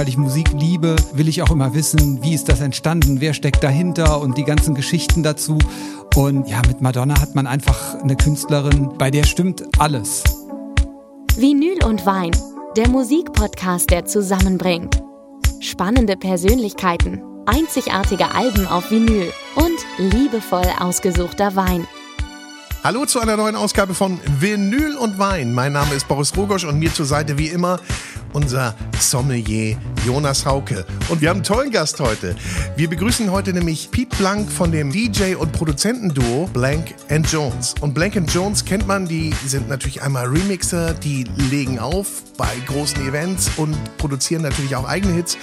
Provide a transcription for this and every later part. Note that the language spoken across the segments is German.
weil ich Musik liebe, will ich auch immer wissen, wie ist das entstanden, wer steckt dahinter und die ganzen Geschichten dazu. Und ja, mit Madonna hat man einfach eine Künstlerin, bei der stimmt alles. Vinyl und Wein, der Musikpodcast, der zusammenbringt. Spannende Persönlichkeiten, einzigartige Alben auf Vinyl und liebevoll ausgesuchter Wein. Hallo zu einer neuen Ausgabe von Vinyl und Wein. Mein Name ist Boris Rogosch und mir zur Seite wie immer unser Sommelier Jonas Hauke. Und wir haben einen tollen Gast heute. Wir begrüßen heute nämlich Pete Blank von dem DJ- und Produzentenduo Blank Jones. Und Blank Jones kennt man, die sind natürlich einmal Remixer, die legen auf bei großen Events und produzieren natürlich auch eigene Hits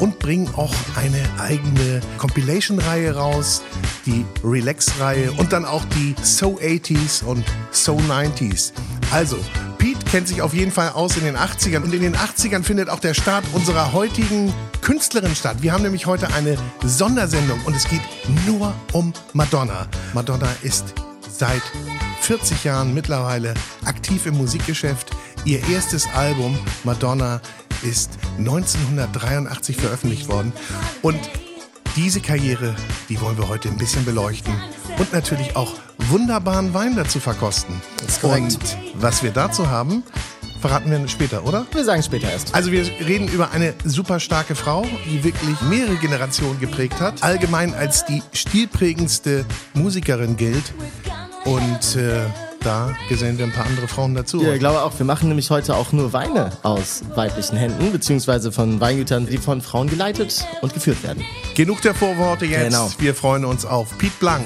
und bringen auch eine eigene Compilation-Reihe raus, die Relax-Reihe und dann auch die So 80s und So 90s. Also, Pete kennt sich auf jeden Fall aus in den 80ern und in den 80ern findet auch der Start unserer heutigen Künstlerin statt. Wir haben nämlich heute eine Sondersendung und es geht nur um Madonna. Madonna ist seit 40 Jahren mittlerweile aktiv im Musikgeschäft. Ihr erstes Album Madonna ist 1983 veröffentlicht worden und diese Karriere, die wollen wir heute ein bisschen beleuchten und natürlich auch wunderbaren Wein dazu verkosten. Das ist korrekt. Und was wir dazu haben, verraten wir später, oder? Wir sagen später erst. Also wir reden über eine super starke Frau, die wirklich mehrere Generationen geprägt hat, allgemein als die stilprägendste Musikerin gilt und äh, da gesellen wir ein paar andere Frauen dazu. Ja, ich glaube auch, wir machen nämlich heute auch nur Weine aus weiblichen Händen, beziehungsweise von Weingütern, die von Frauen geleitet und geführt werden. Genug der Vorworte jetzt. Genau. Wir freuen uns auf Pete Blank.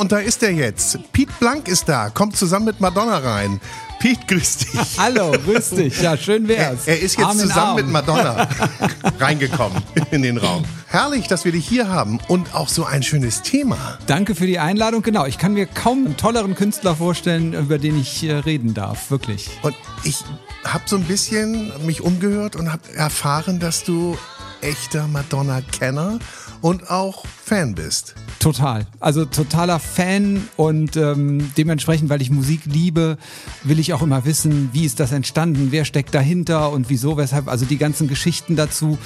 Und da ist er jetzt. Pete Blank ist da, kommt zusammen mit Madonna rein. Pete, grüß dich. Hallo, grüß dich. Ja, schön wär's. Er ist jetzt Arm zusammen Arm. mit Madonna reingekommen in den Raum. Herrlich, dass wir dich hier haben und auch so ein schönes Thema. Danke für die Einladung. Genau, ich kann mir kaum einen tolleren Künstler vorstellen, über den ich äh, reden darf. Wirklich. Und ich habe so ein bisschen mich umgehört und habe erfahren, dass du echter Madonna-Kenner und auch Fan bist. Total. Also totaler Fan und ähm, dementsprechend, weil ich Musik liebe, will ich auch immer wissen, wie ist das entstanden, wer steckt dahinter und wieso, weshalb, also die ganzen Geschichten dazu.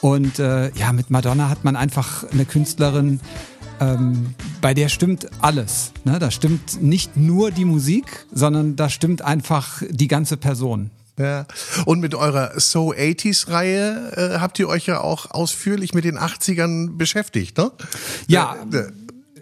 Und äh, ja, mit Madonna hat man einfach eine Künstlerin, ähm, bei der stimmt alles. Ne? Da stimmt nicht nur die Musik, sondern da stimmt einfach die ganze Person. Ja. Und mit eurer So 80s Reihe äh, habt ihr euch ja auch ausführlich mit den 80ern beschäftigt, ne? Ja. Äh, äh,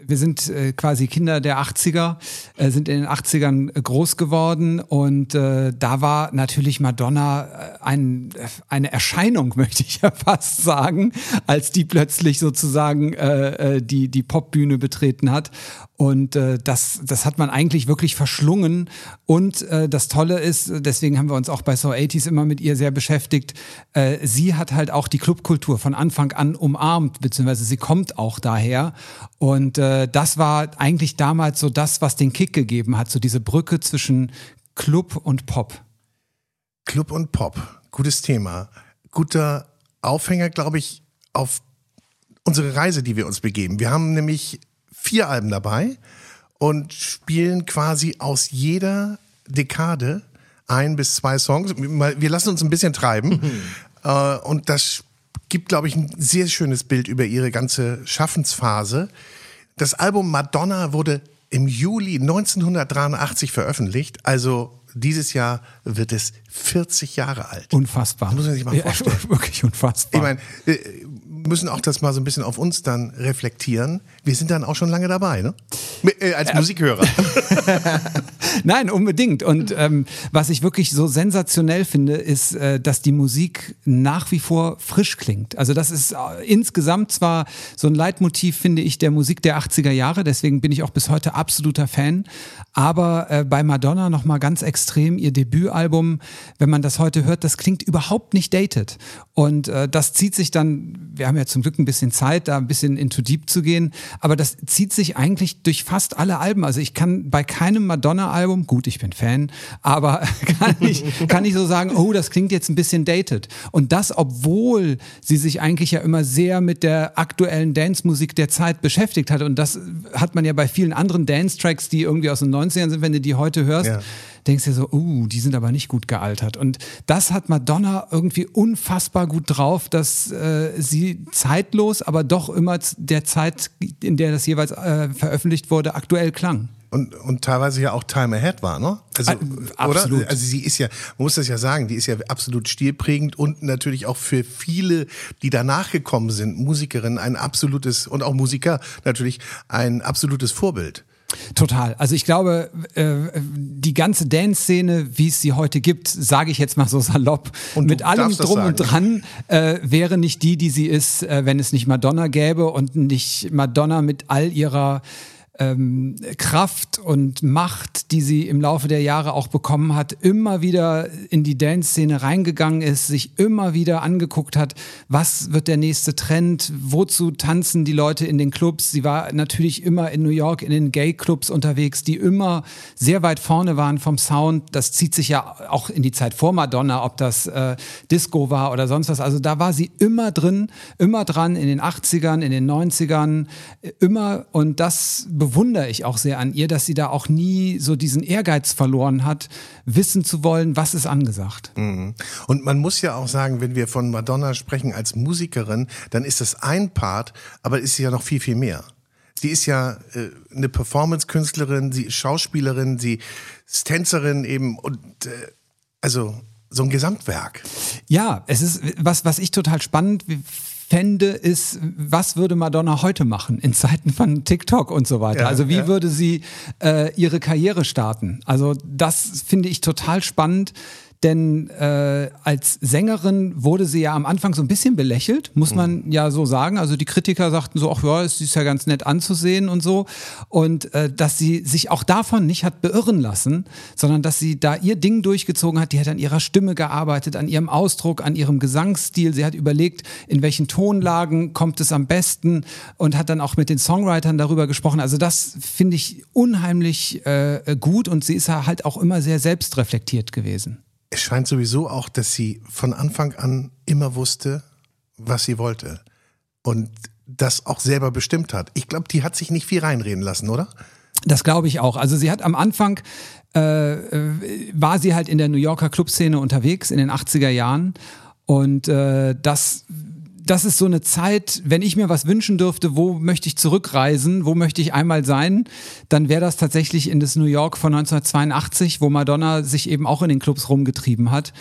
wir sind äh, quasi Kinder der 80er, äh, sind in den 80ern groß geworden und äh, da war natürlich Madonna äh, ein, eine Erscheinung, möchte ich ja fast sagen, als die plötzlich sozusagen äh, äh, die, die Popbühne betreten hat. Und äh, das, das hat man eigentlich wirklich verschlungen. Und äh, das Tolle ist, deswegen haben wir uns auch bei So 80s immer mit ihr sehr beschäftigt, äh, sie hat halt auch die Clubkultur von Anfang an umarmt, beziehungsweise sie kommt auch daher. Und äh, das war eigentlich damals so das, was den Kick gegeben hat, so diese Brücke zwischen Club und Pop. Club und Pop, gutes Thema. Guter Aufhänger, glaube ich, auf unsere Reise, die wir uns begeben. Wir haben nämlich vier Alben dabei und spielen quasi aus jeder Dekade ein bis zwei Songs. Wir lassen uns ein bisschen treiben. Äh, und das gibt, glaube ich, ein sehr schönes Bild über ihre ganze Schaffensphase. Das Album Madonna wurde im Juli 1983 veröffentlicht. Also dieses Jahr wird es 40 Jahre alt. Unfassbar. Das muss man sich mal vorstellen. Ja, wirklich unfassbar. Ich meine, äh, müssen auch das mal so ein bisschen auf uns dann reflektieren. Wir sind dann auch schon lange dabei, ne? Äh, als Musikhörer. Nein, unbedingt. Und ähm, was ich wirklich so sensationell finde, ist, äh, dass die Musik nach wie vor frisch klingt. Also das ist äh, insgesamt zwar so ein Leitmotiv, finde ich, der Musik der 80er Jahre. Deswegen bin ich auch bis heute absoluter Fan. Aber äh, bei Madonna nochmal ganz extrem ihr Debütalbum, wenn man das heute hört, das klingt überhaupt nicht dated. Und äh, das zieht sich dann, wir haben ja zum Glück ein bisschen Zeit, da ein bisschen into deep zu gehen, aber das zieht sich eigentlich durch fast alle Alben. Also ich kann bei keinem Madonna-Album, gut, ich bin Fan, aber kann ich, kann ich so sagen, oh, das klingt jetzt ein bisschen dated. Und das, obwohl sie sich eigentlich ja immer sehr mit der aktuellen Dance-Musik der Zeit beschäftigt hat. Und das hat man ja bei vielen anderen Dance-Tracks, die irgendwie aus den 90ern sind, wenn du die heute hörst. Ja denkst dir so, uh, die sind aber nicht gut gealtert. Und das hat Madonna irgendwie unfassbar gut drauf, dass äh, sie zeitlos, aber doch immer der Zeit, in der das jeweils äh, veröffentlicht wurde, aktuell klang. Und, und teilweise ja auch Time Ahead war, ne? Also, ah, oder? Also sie ist ja, man muss das ja sagen, die ist ja absolut stilprägend und natürlich auch für viele, die danach gekommen sind, Musikerinnen, ein absolutes und auch Musiker natürlich ein absolutes Vorbild. Total. Also ich glaube, äh, die ganze Dance-Szene, wie es sie heute gibt, sage ich jetzt mal so salopp, und mit allem drum und dran, äh, wäre nicht die, die sie ist, äh, wenn es nicht Madonna gäbe und nicht Madonna mit all ihrer ähm, Kraft und Macht, die sie im Laufe der Jahre auch bekommen hat, immer wieder in die Dance-Szene reingegangen ist, sich immer wieder angeguckt hat, was wird der nächste Trend, wozu tanzen die Leute in den Clubs. Sie war natürlich immer in New York in den Gay-Clubs unterwegs, die immer sehr weit vorne waren vom Sound. Das zieht sich ja auch in die Zeit vor Madonna, ob das äh, Disco war oder sonst was. Also da war sie immer drin, immer dran in den 80ern, in den 90ern, immer und das bewundere ich auch sehr an ihr, dass sie da auch nie so diesen Ehrgeiz verloren hat, wissen zu wollen, was ist angesagt. Mhm. Und man muss ja auch sagen, wenn wir von Madonna sprechen als Musikerin, dann ist das ein Part, aber ist sie ja noch viel, viel mehr. Sie ist ja äh, eine Performance-Künstlerin, sie ist Schauspielerin, sie ist Tänzerin eben und äh, also so ein Gesamtwerk. Ja, es ist was, was ich total spannend fände, ist, was würde Madonna heute machen in Zeiten von TikTok und so weiter? Ja, also wie ja. würde sie äh, ihre Karriere starten? Also das finde ich total spannend, denn äh, als Sängerin wurde sie ja am Anfang so ein bisschen belächelt, muss man mhm. ja so sagen. Also die Kritiker sagten so, ach ja, es ist ja ganz nett anzusehen und so. Und äh, dass sie sich auch davon nicht hat beirren lassen, sondern dass sie da ihr Ding durchgezogen hat. Die hat an ihrer Stimme gearbeitet, an ihrem Ausdruck, an ihrem Gesangsstil. Sie hat überlegt, in welchen Tonlagen kommt es am besten und hat dann auch mit den Songwritern darüber gesprochen. Also das finde ich unheimlich äh, gut und sie ist halt auch immer sehr selbstreflektiert gewesen. Es scheint sowieso auch, dass sie von Anfang an immer wusste, was sie wollte. Und das auch selber bestimmt hat. Ich glaube, die hat sich nicht viel reinreden lassen, oder? Das glaube ich auch. Also sie hat am Anfang äh, äh war sie halt in der New Yorker Clubszene unterwegs in den 80er Jahren und äh, das das ist so eine Zeit, wenn ich mir was wünschen dürfte, wo möchte ich zurückreisen, wo möchte ich einmal sein, dann wäre das tatsächlich in das New York von 1982, wo Madonna sich eben auch in den Clubs rumgetrieben hat.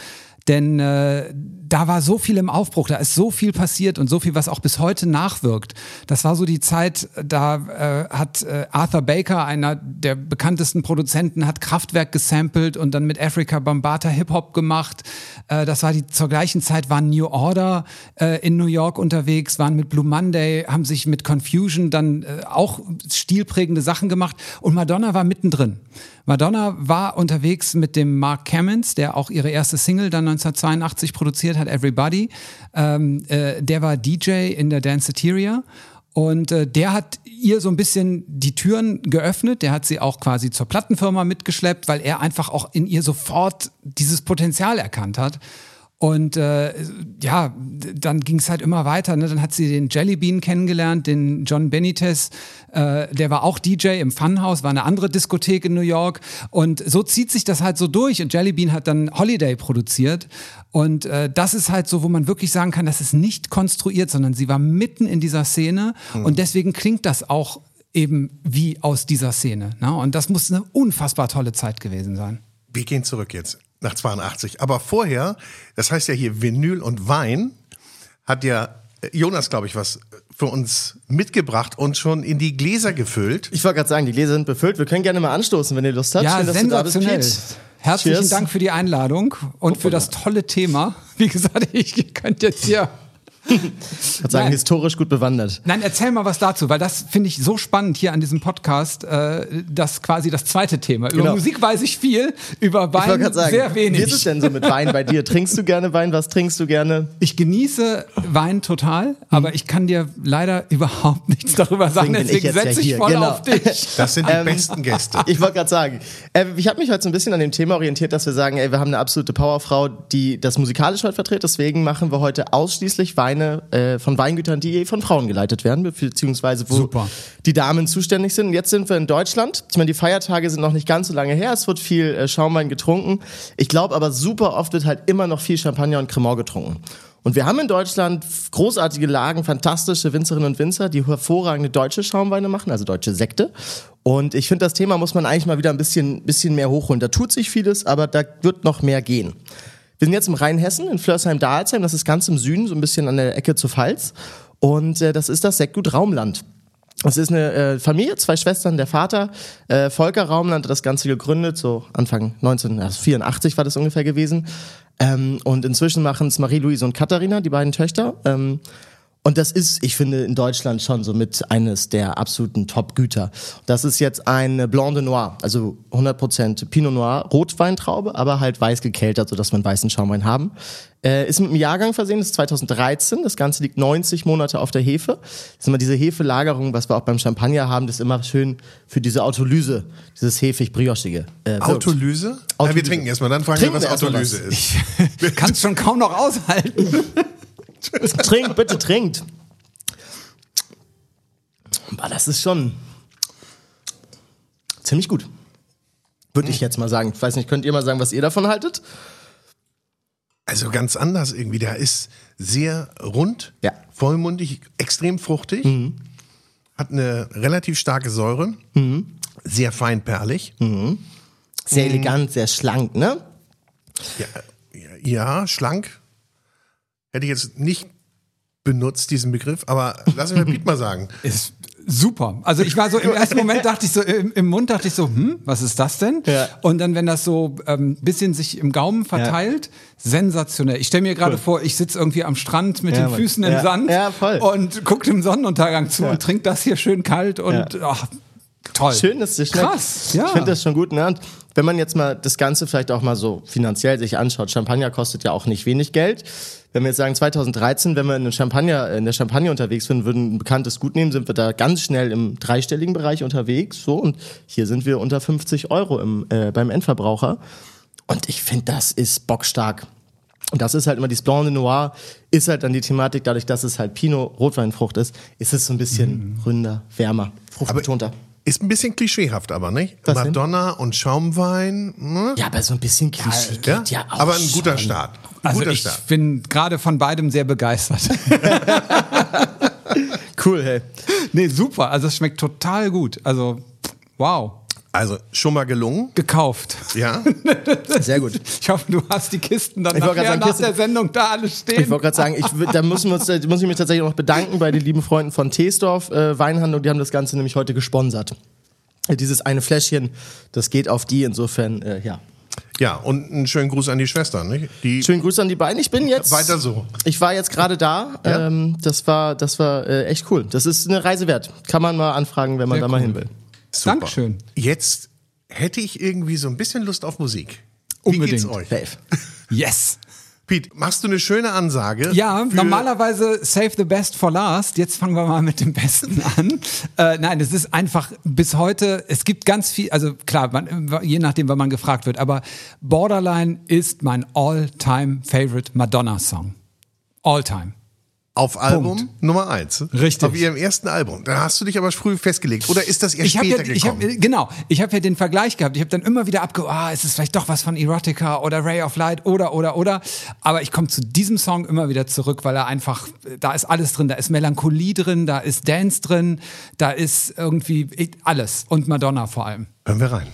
Denn äh, da war so viel im Aufbruch, da ist so viel passiert und so viel, was auch bis heute nachwirkt. Das war so die Zeit, da äh, hat äh, Arthur Baker, einer der bekanntesten Produzenten, hat Kraftwerk gesampelt und dann mit Africa Bambata Hip-Hop gemacht. Äh, das war die zur gleichen Zeit waren New Order äh, in New York unterwegs, waren mit Blue Monday, haben sich mit Confusion dann äh, auch stilprägende Sachen gemacht und Madonna war mittendrin. Madonna war unterwegs mit dem Mark Cammons, der auch ihre erste Single dann 1982 produziert hat, Everybody. Ähm, äh, der war DJ in der Danceteria und äh, der hat ihr so ein bisschen die Türen geöffnet. Der hat sie auch quasi zur Plattenfirma mitgeschleppt, weil er einfach auch in ihr sofort dieses Potenzial erkannt hat. Und äh, ja, dann ging es halt immer weiter. Ne? Dann hat sie den Jellybean kennengelernt, den John Benitez. Äh, der war auch DJ im Funhouse, war eine andere Diskothek in New York. Und so zieht sich das halt so durch. Und Jellybean hat dann Holiday produziert. Und äh, das ist halt so, wo man wirklich sagen kann, das ist nicht konstruiert, sondern sie war mitten in dieser Szene. Mhm. Und deswegen klingt das auch eben wie aus dieser Szene. Ne? Und das muss eine unfassbar tolle Zeit gewesen sein. Wir gehen zurück jetzt nach 82. Aber vorher, das heißt ja hier Vinyl und Wein, hat ja Jonas, glaube ich, was für uns mitgebracht und schon in die Gläser gefüllt. Ich wollte gerade sagen, die Gläser sind befüllt. Wir können gerne mal anstoßen, wenn ihr Lust habt. Ja, Schön, dass du da bist, sensationell. Herzlichen Cheers. Dank für die Einladung und für das tolle Thema. Wie gesagt, ich könnte jetzt hier. Ich würde sagen, Nein. historisch gut bewandert. Nein, erzähl mal was dazu, weil das finde ich so spannend hier an diesem Podcast. Äh, das quasi das zweite Thema. Über Genau. Musik weiß ich viel, über Wein sagen, sehr wenig. wie ist es denn so mit Wein bei dir? Trinkst du gerne Wein? Was trinkst du gerne? Ich genieße Wein total, aber ich kann dir leider überhaupt nichts darüber sagen. Deswegen bin ich ja setze ich voll genau. auf dich. Das sind die besten Gäste. Ich wollte gerade sagen, äh, ich habe mich heute so ein bisschen an dem Thema orientiert, dass wir sagen, ey, wir haben eine absolute Powerfrau, die das musikalisch heute vertritt. Deswegen machen wir heute ausschließlich Weine äh, von Weingütern, die von Frauen geleitet werden, beziehungsweise wo Super. die Damen zuständig sind. Und jetzt sind wir in Deutschland. Ich meine, die Feiertage sind noch nicht ganz so lange her. Es wird viel äh, Schaumwein getrunken. Ich glaube aber super oft wird halt immer noch viel Champagner und Cremant getrunken. Und wir haben in Deutschland großartige Lagen, fantastische Winzerinnen und Winzer, die hervorragende deutsche Schaumweine machen, also deutsche Sekte. Und ich finde, das Thema muss man eigentlich mal wieder ein bisschen, bisschen mehr hochholen. Da tut sich vieles, aber da wird noch mehr gehen. Wir sind jetzt im Rheinhessen, in Flörsheim-Dalsheim, das ist ganz im Süden, so ein bisschen an der Ecke zur Pfalz. Und äh, das ist das Sektgut Raumland. Es ist eine äh, Familie, zwei Schwestern, der Vater, äh, Volker Raumland hat das Ganze gegründet, so Anfang 1984 war das ungefähr gewesen. Ähm, und inzwischen machen es Marie-Louise und Katharina, die beiden Töchter. Ähm, und das ist, ich finde, in Deutschland schon so mit eines der absoluten Top-Güter. Das ist jetzt ein Blanc de Noir, also 100% Pinot Noir, Rotweintraube, aber halt weiß gekeltert, sodass wir einen weißen Schaumwein haben. Äh, ist mit einem Jahrgang versehen, das ist 2013. Das Ganze liegt 90 Monate auf der Hefe. Das ist immer diese Hefelagerung, was wir auch beim Champagner haben, das ist immer schön für diese Autolyse, dieses hefig-briochige. Äh, wirkt. Autolyse? Ja, wir Autolyse. trinken erstmal, dann fragen Trinken wir, was Autolyse was. ist. Kannst schon kaum noch aushalten. Trinkt, bitte trinkt. Aber das ist schon ziemlich gut. Würde ich jetzt mal sagen. Ich weiß nicht, könnt ihr mal sagen, was ihr davon haltet? Also ganz anders irgendwie. Der ist sehr rund, Ja. vollmundig, extrem fruchtig, hat eine relativ starke Säure, sehr feinperlig. Sehr elegant, sehr schlank, ne? Ja, ja, schlank. Hätte ich jetzt nicht benutzt, diesen Begriff, aber lass mich Piet mal sagen. Ist super. Also ich war so im ersten Moment dachte ich so im, im Mund dachte ich so, hm, was ist das denn? Ja. Und dann wenn das so ein ähm, bisschen sich im Gaumen verteilt, sensationell. Ich stelle mir gerade vor, ich sitze irgendwie am Strand mit Ja, den. Füßen im Ja. Sand Ja, und gucke dem Sonnenuntergang zu und trinke das hier schön kalt und ach, toll. Schön, dass es schmeckt. Krass, ja. Ich finde das schon gut. Ne? Und wenn man jetzt mal das Ganze vielleicht auch mal so finanziell sich anschaut, Champagner kostet ja auch nicht wenig Geld. Wenn wir jetzt sagen 2013, wenn wir in, Champagner, in der Champagne unterwegs sind, würden ein bekanntes Gut nehmen, sind wir da ganz schnell im dreistelligen Bereich unterwegs. So und hier sind wir unter 50 Euro im, äh, beim Endverbraucher. Und ich finde, das ist bockstark. Und das ist halt immer dieses Blanc de Noir, ist halt dann die Thematik, dadurch, dass es halt Pinot Rotweinfrucht ist, ist es so ein bisschen ründer, wärmer, fruchtbetonter. Ist ein bisschen klischeehaft aber, nicht? Was denn? Madonna und Schaumwein. Ne? Ja, aber so ein bisschen Klischee Ja, geht ja auch aber ein guter schon. Start. Ein Also guter ich Start. bin gerade von beidem sehr begeistert. Cool, hey. nee, super. Also es schmeckt total gut. Also wow. Also schon mal gelungen. Gekauft. Ja. Sehr gut. Ich hoffe, du hast die Kisten dann Ich wollte nachher gerade sagen, nach Kisten- der Sendung da alle stehen. Ich wollte gerade sagen, ich, da müssen wir uns, muss ich mich tatsächlich noch bedanken bei den lieben Freunden von Teesdorf äh, Weinhandel. Die haben das Ganze nämlich heute gesponsert. Äh, Dieses eine Fläschchen, das geht auf die. Insofern, äh, ja. Ja, und einen schönen Gruß an die Schwestern, nicht? Die Schönen Gruß an die beiden. Ich bin jetzt Weiter so. Ich war jetzt gerade da. Ja? Ähm, das war, das war äh, echt cool. Das ist eine Reise wert. Kann man mal anfragen, wenn man Sehr da mal cool. hin will. Super. Dankeschön. Jetzt hätte ich irgendwie so ein bisschen Lust auf Musik. Wie Unbedingt. geht's euch? Safe. Yes. Pete, machst du eine schöne Ansage? Ja, normalerweise save the best for last. Jetzt fangen wir mal mit dem Besten an. Äh, nein, es ist einfach bis heute, es gibt ganz viel, also klar, man, je nachdem, wann man gefragt wird, aber Borderline ist mein all-time favorite Madonna-Song. All-time. Auf Album Punkt. Nummer eins. Richtig. Auf ihrem ersten Album. Da hast du dich aber früh festgelegt. Oder ist das erst Ich später ja, ich hab, gekommen? genau, ich habe ja den Vergleich gehabt. Ich habe dann immer wieder abge, ah, ist es vielleicht doch was von Erotica oder Ray of Light oder oder oder. Aber ich komme zu diesem Song immer wieder zurück, weil er einfach, da ist alles drin. Da ist Melancholie drin, da ist Dance drin, da ist irgendwie alles und Madonna vor allem. Hören wir rein.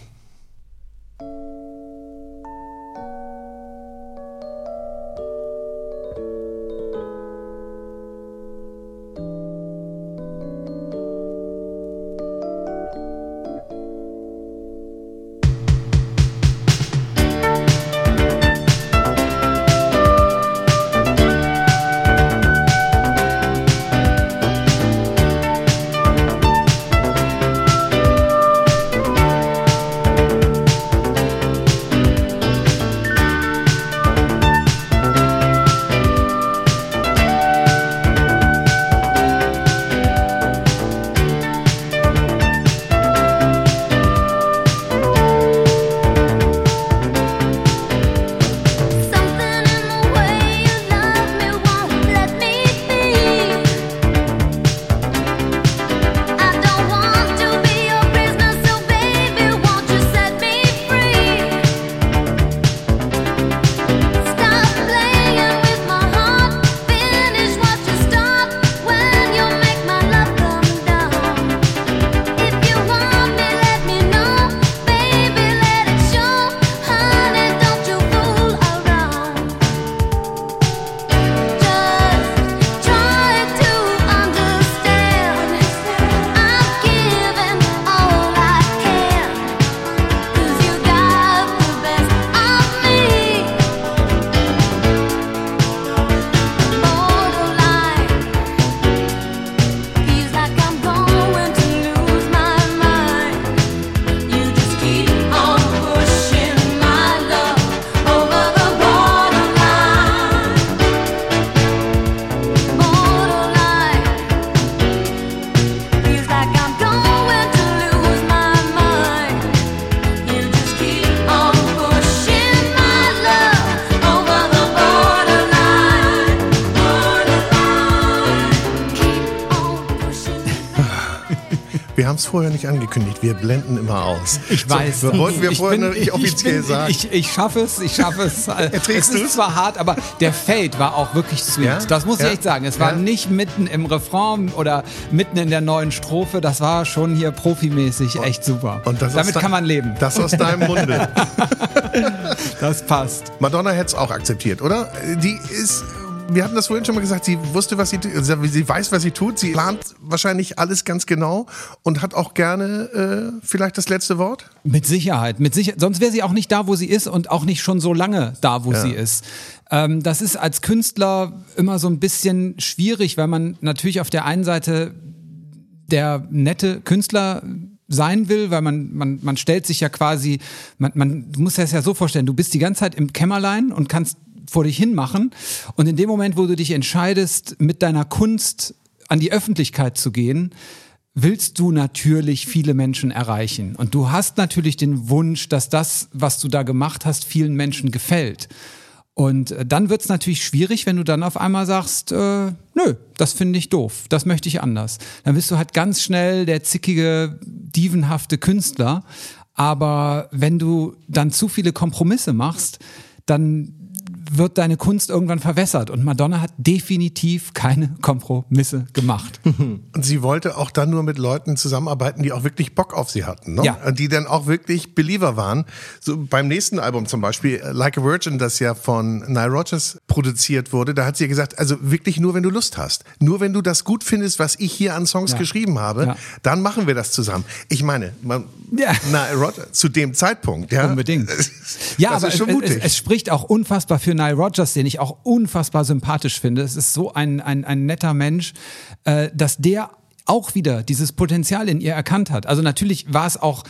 Haben es vorher nicht angekündigt. Wir blenden immer aus. Ich weiß. So, wollten wir ich vorher bin, nicht offiziell bin, sagen. Ich, ich schaffe es, ich schaffe es. Erträgst es ist du's? zwar hart, aber der Fade war auch wirklich sweet. Ja? Das muss Ja? ich echt sagen. Es war Ja? nicht mitten im Refrain oder mitten in der neuen Strophe. Das war schon hier profimäßig echt super. Und Damit kann man leben. Das aus deinem Munde. Das passt. Madonna hätte es auch akzeptiert, oder? Die ist, wir hatten das vorhin schon mal gesagt, sie wusste, was sie tut, sie weiß, was sie tut, sie plant wahrscheinlich alles ganz genau und hat auch gerne äh, vielleicht das letzte Wort. Mit Sicherheit, mit Sicherheit. Sonst wäre sie auch nicht da, wo sie ist und auch nicht schon so lange da, wo sie ist. Ähm, das ist als Künstler immer so ein bisschen schwierig, weil man natürlich auf der einen Seite der nette Künstler sein will, weil man, man, man stellt sich ja quasi, man, man dir das ja so vorstellen, du bist die ganze Zeit im Kämmerlein und kannst vor dich hin machen und in dem Moment, wo du dich entscheidest, mit deiner Kunst an die Öffentlichkeit zu gehen, willst du natürlich viele Menschen erreichen. Und du hast natürlich den Wunsch, dass das, was du da gemacht hast, vielen Menschen gefällt. Und äh, dann wird's natürlich schwierig, wenn du dann auf einmal sagst, äh, nö, das finde ich doof, das möchte ich anders. Dann bist du halt ganz schnell der zickige, dievenhafte Künstler. Aber wenn du dann zu viele Kompromisse machst, dann wird deine Kunst irgendwann verwässert. Und Madonna hat definitiv keine Kompromisse gemacht. Und sie wollte auch dann nur mit Leuten zusammenarbeiten, die auch wirklich Bock auf sie hatten. Ne? Ja. Und Die dann auch wirklich Believer waren. So beim nächsten Album zum Beispiel, äh, Like a Virgin, das ja von Nile Rodgers produziert wurde, da hat sie gesagt, also wirklich nur, wenn du Lust hast. Nur wenn du das gut findest, was ich hier an Songs Ja. geschrieben habe, Ja. dann machen wir das zusammen. Ich meine, man, Ja. Nile Rodgers, zu dem Zeitpunkt, ja. Unbedingt. Ja, aber schon es, es, es spricht auch unfassbar für Nile Rodgers, den ich auch unfassbar sympathisch finde. Es ist so ein, ein, ein netter Mensch, äh, dass der auch wieder dieses Potenzial in ihr erkannt hat. Also natürlich war es auch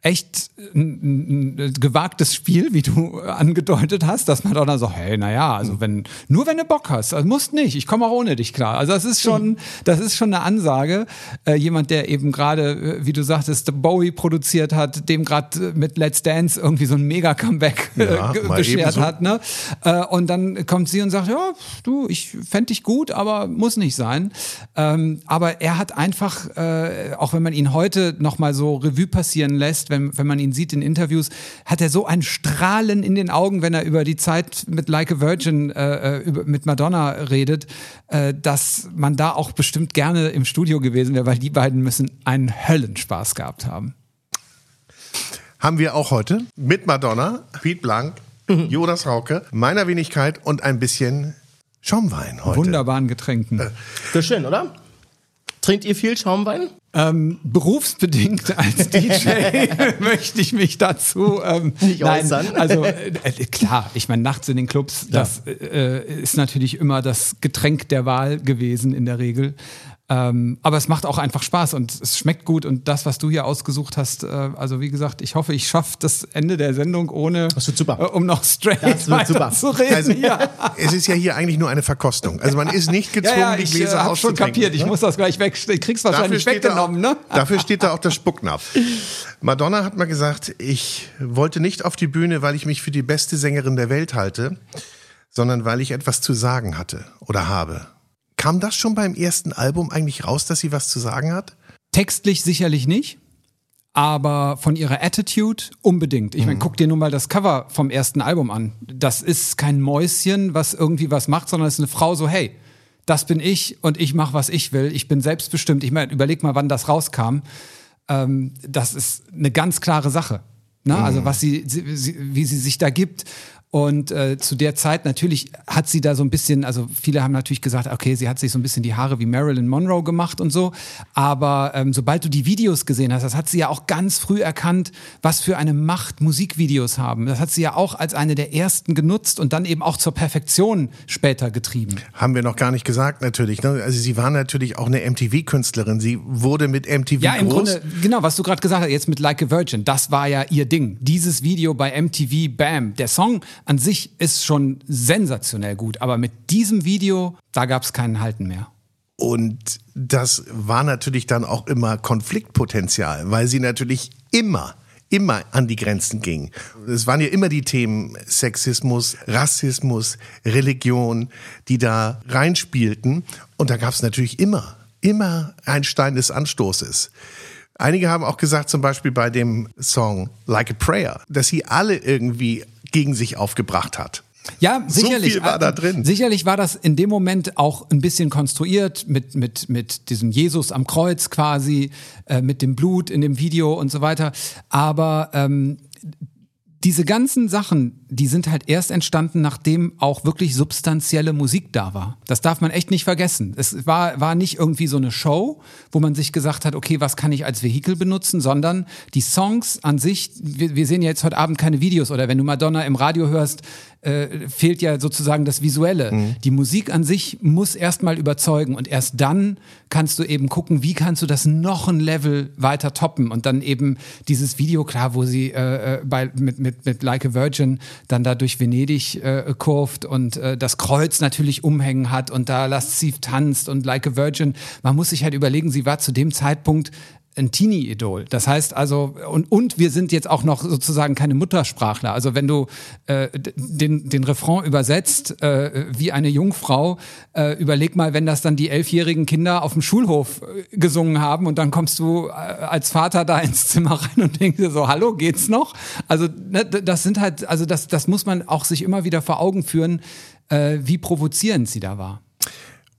echt ein, ein, ein gewagtes Spiel, wie du angedeutet hast, dass man doch dann so, hey, naja, also wenn, nur wenn du Bock hast, also musst nicht, ich komme auch ohne dich klar. Also das ist schon, das ist schon eine Ansage. Äh, jemand, der eben gerade, äh, wie du sagtest, Bowie produziert hat, dem gerade mit Let's Dance irgendwie so ein Mega-Comeback äh, Ja, beschert ebenso. hat, ne? Äh, und dann kommt sie und sagt, ja, du, ich fände dich gut, aber muss nicht sein. Ähm, aber er hat einfach, äh, auch wenn man ihn heute nochmal so Revue passieren lässt, wenn, wenn man ihn sieht in Interviews, hat er so ein Strahlen in den Augen, wenn er über die Zeit mit Like a Virgin, äh, über, mit Madonna redet, äh, dass man da auch bestimmt gerne im Studio gewesen wäre, weil die beiden müssen einen Höllenspaß gehabt haben. haben wir auch heute mit Madonna, Piet Blank, Jonas Rauke, meiner Wenigkeit und ein bisschen Schaumwein heute. Wunderbaren Getränken. Das ist schön, oder? Trinkt ihr viel Schaumwein? Ähm, berufsbedingt als DJ möchte ich mich dazu ähm, Nicht nein, äußern. Also äh, klar, ich meine nachts in den Clubs, das äh, ist natürlich immer das Getränk der Wahl gewesen in der Regel. Ähm, aber es macht auch einfach Spaß und es schmeckt gut und das, was du hier ausgesucht hast, äh, also wie gesagt, ich hoffe, ich schaffe das Ende der Sendung ohne, Das wird super. Äh, um noch straight Das wird super. zu reden. Also, ja. es ist ja hier eigentlich nur eine Verkostung. Also man ist nicht Ja, gezwungen, ja, die ich äh, Gläser habe schon kapiert. Ich muss das gleich weg. Ich krieg's wahrscheinlich weggenommen, auch, ne? Dafür steht da auch der Spucknapf. Madonna hat mal gesagt, ich wollte nicht auf die Bühne, weil ich mich für die beste Sängerin der Welt halte, sondern weil ich etwas zu sagen hatte oder habe. Kam das schon beim ersten Album eigentlich raus, dass sie was zu sagen hat? Textlich sicherlich nicht, aber von ihrer Attitude unbedingt. Ich meine, guck dir nun mal das Cover vom ersten Album an. Das ist kein Mäuschen, was irgendwie was macht, sondern es ist eine Frau so, hey, das bin ich und ich mache, was ich will. Ich bin selbstbestimmt. Ich meine, überleg mal, wann das rauskam. Ähm, das ist eine ganz klare Sache. Ne? Also was sie, sie, sie, wie sie sich da gibt. Und äh, zu der Zeit natürlich hat sie da so ein bisschen, also viele haben natürlich gesagt, okay, sie hat sich so ein bisschen die Haare wie Marilyn Monroe gemacht und so. Aber ähm, sobald du die Videos gesehen hast, das hat sie ja auch ganz früh erkannt, was für eine Macht Musikvideos haben. Das hat sie ja auch als eine der ersten genutzt und dann eben auch zur Perfektion später getrieben. Haben wir noch gar nicht gesagt natürlich. Ne? Also sie war natürlich auch eine MTV-Künstlerin. Sie wurde mit MTV Ja, im groß. Grunde, genau, was du gerade gesagt hast, jetzt mit Like a Virgin, das war ja ihr Ding. Dieses Video bei MTV, bam. Der Song an sich ist schon sensationell gut, aber mit diesem Video, da gab es keinen Halten mehr. Und das war natürlich dann auch immer Konfliktpotenzial, weil sie natürlich immer, immer an die Grenzen ging. Es waren ja immer die Themen Sexismus, Rassismus, Religion, die da reinspielten. Und da gab es natürlich immer, immer einen Stein des Anstoßes. Einige haben auch gesagt, zum Beispiel bei dem Song Like a Prayer, dass sie alle irgendwie gegen sich aufgebracht hat. Ja, sicherlich. So viel war da drin. Sicherlich war das in dem Moment auch ein bisschen konstruiert mit, mit, mit diesem Jesus am Kreuz quasi, äh, mit dem Blut in dem Video und so weiter. Aber ähm, diese ganzen Sachen, die sind halt erst entstanden, nachdem auch wirklich substanzielle Musik da war. Das darf man echt nicht vergessen. Es war, war nicht irgendwie so eine Show, wo man sich gesagt hat, okay, was kann ich als Vehikel benutzen, sondern die Songs an sich, wir, wir sehen ja jetzt heute Abend keine Videos oder wenn du Madonna im Radio hörst, äh, fehlt ja sozusagen das Visuelle. Mhm. Die Musik an sich muss erstmal überzeugen und erst dann kannst du eben gucken, wie kannst du das noch ein Level weiter toppen und dann eben dieses Video, klar, wo sie äh, äh bei, mit, mit, mit Like a Virgin dann da durch Venedig äh, kurft und äh, das Kreuz natürlich umhängen hat und da lasziv tanzt und Like a Virgin. Man muss sich halt überlegen, sie war zu dem Zeitpunkt ein Teenie-Idol. Das heißt also, und, und wir sind jetzt auch noch sozusagen keine Muttersprachler. Also wenn du äh, den, den Refrain übersetzt äh, wie eine Jungfrau, äh, überleg mal, wenn das dann die elfjährigen Kinder auf dem Schulhof äh, gesungen haben und dann kommst du äh, als Vater da ins Zimmer rein und denkst dir so, hallo, geht's noch? Also ne, das sind halt, also das, das muss man auch sich immer wieder vor Augen führen, äh, wie provozierend sie da war.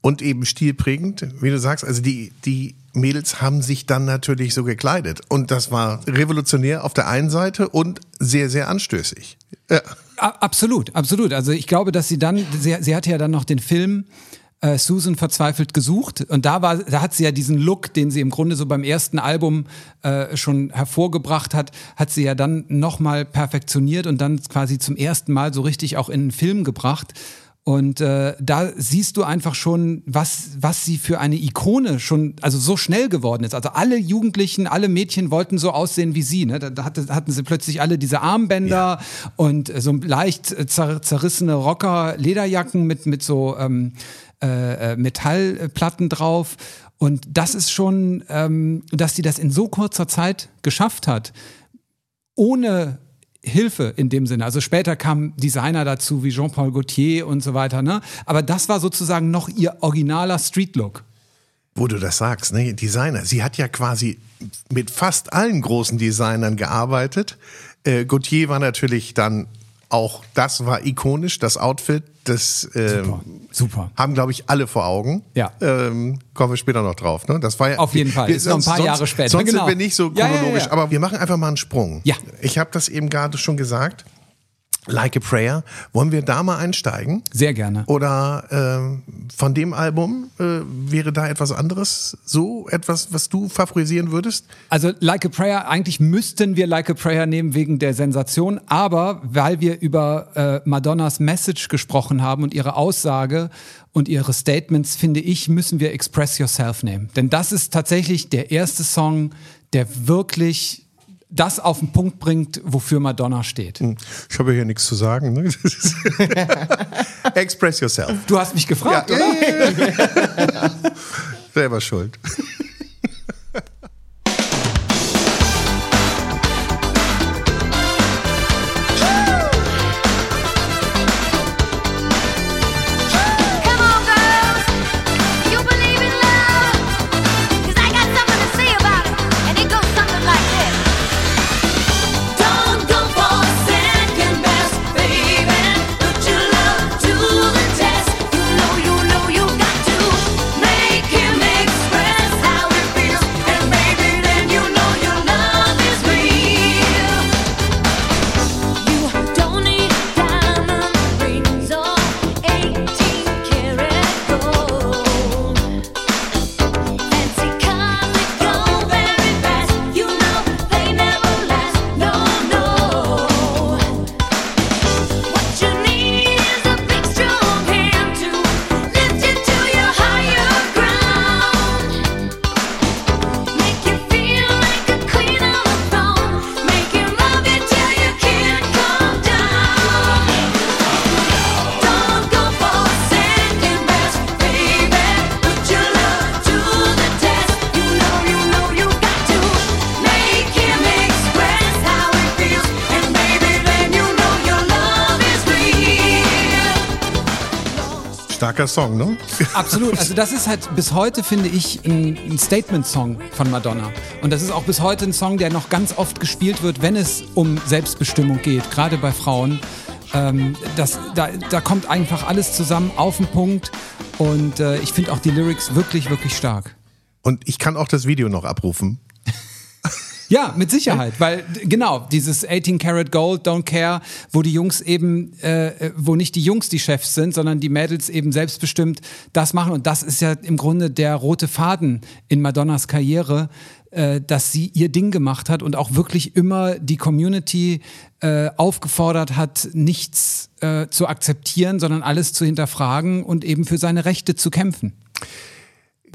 Und eben stilprägend, wie du sagst, also die, die Mädels haben sich dann natürlich so gekleidet. Und das war revolutionär auf der einen Seite und sehr, sehr anstößig. Ja. Absolut, absolut. Also ich glaube, dass sie dann, sie, sie hatte ja dann noch den Film äh, Susan verzweifelt gesucht und da war, da hat sie ja diesen Look, den sie im Grunde so beim ersten Album äh, schon hervorgebracht hat, hat sie ja dann nochmal perfektioniert und dann quasi zum ersten Mal so richtig auch in den Film gebracht. Und äh, da siehst du einfach schon, was, was sie für eine Ikone schon, also so schnell geworden ist. Also alle Jugendlichen, alle Mädchen wollten so aussehen wie sie. Ne? Da hatte, hatten sie plötzlich alle diese Armbänder ja. und so leicht zer zerrissene Rocker, Lederjacken mit, mit so ähm, äh, äh Metallplatten drauf. Und das ist schon, ähm, dass sie das in so kurzer Zeit geschafft hat, ohne Hilfe in dem Sinne. Also später kamen Designer dazu wie Jean-Paul Gaultier und so weiter. Ne? Aber das war sozusagen noch ihr originaler Street-Look. Wo du das sagst, ne? Designer. Sie hat ja quasi mit fast allen großen Designern gearbeitet. Äh, Gaultier war natürlich dann auch, das war ikonisch, das Outfit. Das ähm, super, super. haben, glaube ich, alle vor Augen. Ja. Ähm, kommen wir später noch drauf. Ne? Das war ja, Auf jeden Fall. Wir, ist noch ein paar sonst, Jahre später. Sonst genau. sind wir nicht so chronologisch. Ja, ja, aber wir machen einfach mal einen Sprung. Ja. Ich habe das eben gerade schon gesagt. Like a Prayer. Wollen wir da mal einsteigen? Sehr gerne. Oder äh, von dem Album äh, wäre da etwas anderes so etwas, was du favorisieren würdest? Also Like a Prayer, eigentlich müssten wir Like a Prayer nehmen wegen der Sensation, aber weil wir über äh, Madonnas Message gesprochen haben und ihre Aussage und ihre Statements, finde ich, müssen wir Express Yourself nehmen. Denn das ist tatsächlich der erste Song, der wirklich das auf den Punkt bringt, wofür Madonna steht. Hm. Ich habe hier nichts zu sagen. Ne? Express yourself. Du hast mich gefragt, ja, oder? Selber schuld. Starker Song, ne? Absolut. Also das ist halt bis heute, finde ich, ein, Statement-Song von Madonna. Und das ist auch bis heute ein Song, der noch ganz oft gespielt wird, wenn es um Selbstbestimmung geht, gerade bei Frauen. Ähm, das, da, da kommt einfach alles zusammen auf den Punkt. Und äh, ich finde auch die Lyrics wirklich, wirklich stark. Und ich kann auch das Video noch abrufen. Ja, mit Sicherheit, weil genau dieses 18 Karat Gold, Don't Care, wo die Jungs eben, äh, wo nicht die Jungs die Chefs sind, sondern die Mädels eben selbstbestimmt das machen und das ist ja im Grunde der rote Faden in Madonnas Karriere, äh, dass sie ihr Ding gemacht hat und auch wirklich immer die Community äh, aufgefordert hat, nichts äh, zu akzeptieren, sondern alles zu hinterfragen und eben für seine Rechte zu kämpfen.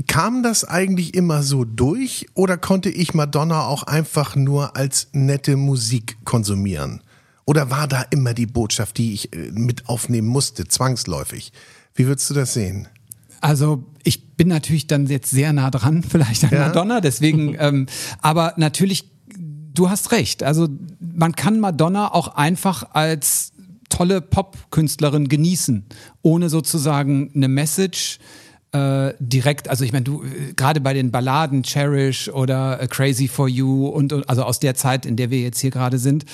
Kam das eigentlich immer so durch oder konnte ich Madonna auch einfach nur als nette Musik konsumieren? Oder war da immer die Botschaft, die ich äh, mit aufnehmen musste, zwangsläufig? Wie würdest du das sehen? Also ich bin natürlich dann jetzt sehr nah dran, vielleicht an ja? Madonna, deswegen, ähm, aber natürlich, du hast recht. Also man kann Madonna auch einfach als tolle Popkünstlerin genießen, ohne sozusagen eine Message äh, direkt, also ich meine, du, äh, gerade bei den Balladen Cherish oder äh, Crazy for You und, und, also aus der Zeit, in der wir jetzt hier gerade sind,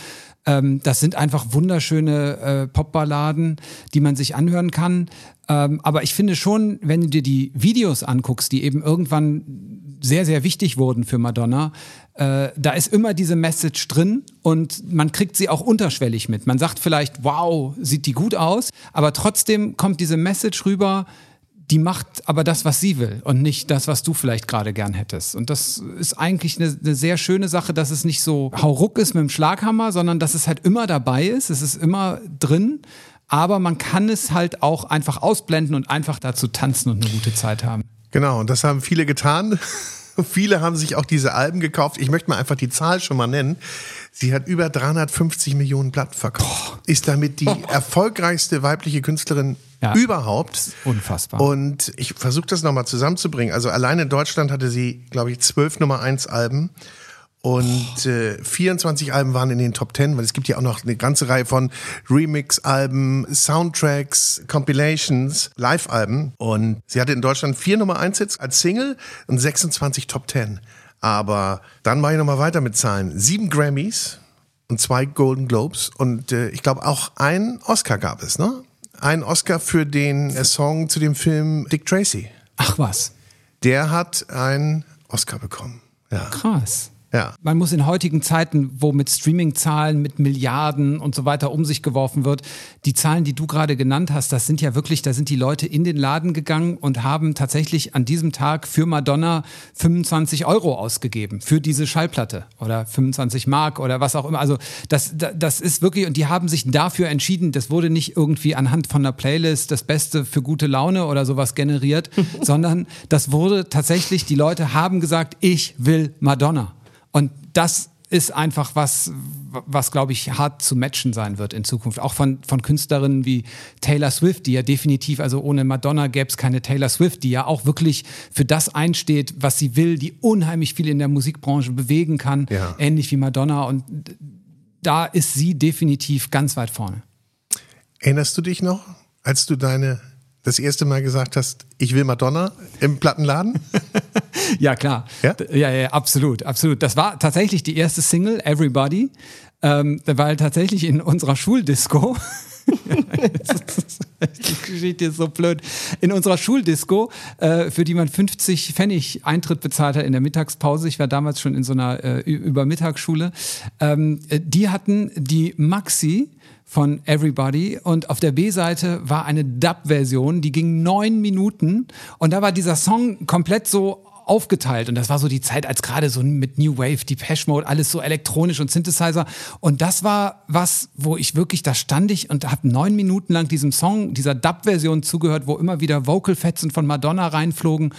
ähm, das sind einfach wunderschöne äh, Popballaden, die man sich anhören kann. Ähm, aber ich finde schon, wenn du dir die Videos anguckst, die eben irgendwann sehr, sehr wichtig wurden für Madonna, äh, da ist immer diese Message drin und man kriegt sie auch unterschwellig mit. Man sagt vielleicht, wow, sieht die gut aus, aber trotzdem kommt diese Message rüber, die macht aber das, was sie will und nicht das, was du vielleicht gerade gern hättest. Und das ist eigentlich eine, eine, sehr schöne Sache, dass es nicht so hauruck ist mit dem Schlaghammer, sondern dass es halt immer dabei ist, es ist immer drin, aber man kann es halt auch einfach ausblenden und einfach dazu tanzen und eine gute Zeit haben. Genau, und das haben viele getan. viele haben sich auch diese Alben gekauft. Ich möchte mal einfach die Zahl schon mal nennen. Sie hat über 350 Millionen Blatt verkauft. Ist damit die erfolgreichste weibliche Künstlerin ja. überhaupt. Unfassbar. Und ich versuche das nochmal zusammenzubringen. Also allein in Deutschland hatte sie, glaube ich, zwölf Nummer eins Alben. Und äh, 24 Alben waren in den Top 10, weil es gibt ja auch noch eine ganze Reihe von Remix-Alben, Soundtracks, Compilations, Live-Alben. Und sie hatte in Deutschland vier Nummer 1 Hits als Single und 26 Top 10. Aber dann mache ich nochmal weiter mit Zahlen. Sieben Grammys und zwei Golden Globes und äh, ich glaube auch ein Oscar gab es, ne? Ein Oscar für den äh, Song zu dem Film Dick Tracy. Ach was. Der hat einen Oscar bekommen. Ja. Krass. Ja. Man muss in heutigen Zeiten, wo mit Streaming-Zahlen, mit Milliarden und so weiter um sich geworfen wird, die Zahlen, die du gerade genannt hast, das sind ja wirklich, da sind die Leute in den Laden gegangen und haben tatsächlich an diesem Tag für Madonna 25 Euro ausgegeben für diese Schallplatte oder 25 Mark oder was auch immer. Also das, das ist wirklich, und die haben sich dafür entschieden, das wurde nicht irgendwie anhand von einer Playlist das Beste für gute Laune oder sowas generiert, sondern das wurde tatsächlich, die Leute haben gesagt, ich will Madonna. Und das ist einfach was, was glaube ich hart zu matchen sein wird in Zukunft. Auch von, von Künstlerinnen wie Taylor Swift, die ja definitiv, also ohne Madonna gäbe es keine Taylor Swift, die ja auch wirklich für das einsteht, was sie will, die unheimlich viel in der Musikbranche bewegen kann, ja. ähnlich wie Madonna. Und da ist sie definitiv ganz weit vorne. Erinnerst du dich noch, als du deine das erste Mal gesagt hast, ich will Madonna im Plattenladen? ja, klar. Ja? ja? ja, absolut, absolut. Das war tatsächlich die erste Single, Everybody, ähm, weil tatsächlich in unserer Schuldisco die Geschichte ist so blöd. In unserer Schuldisco, äh, für die man 50 Pfennig Eintritt bezahlt hat in der Mittagspause, ich war damals schon in so einer äh, Übermittagsschule, ähm, äh, die hatten die Maxi von Everybody. Und auf der B-Seite war eine Dub-Version, die ging neun Minuten. Und da war dieser Song komplett so aufgeteilt. Und das war so die Zeit, als gerade so mit New Wave, Depeche Mode, alles so elektronisch und Synthesizer. Und das war was, wo ich wirklich, da stand ich und habe neun Minuten lang diesem Song, dieser Dub-Version zugehört, wo immer wieder Vocal-Fetzen von Madonna reinflogen.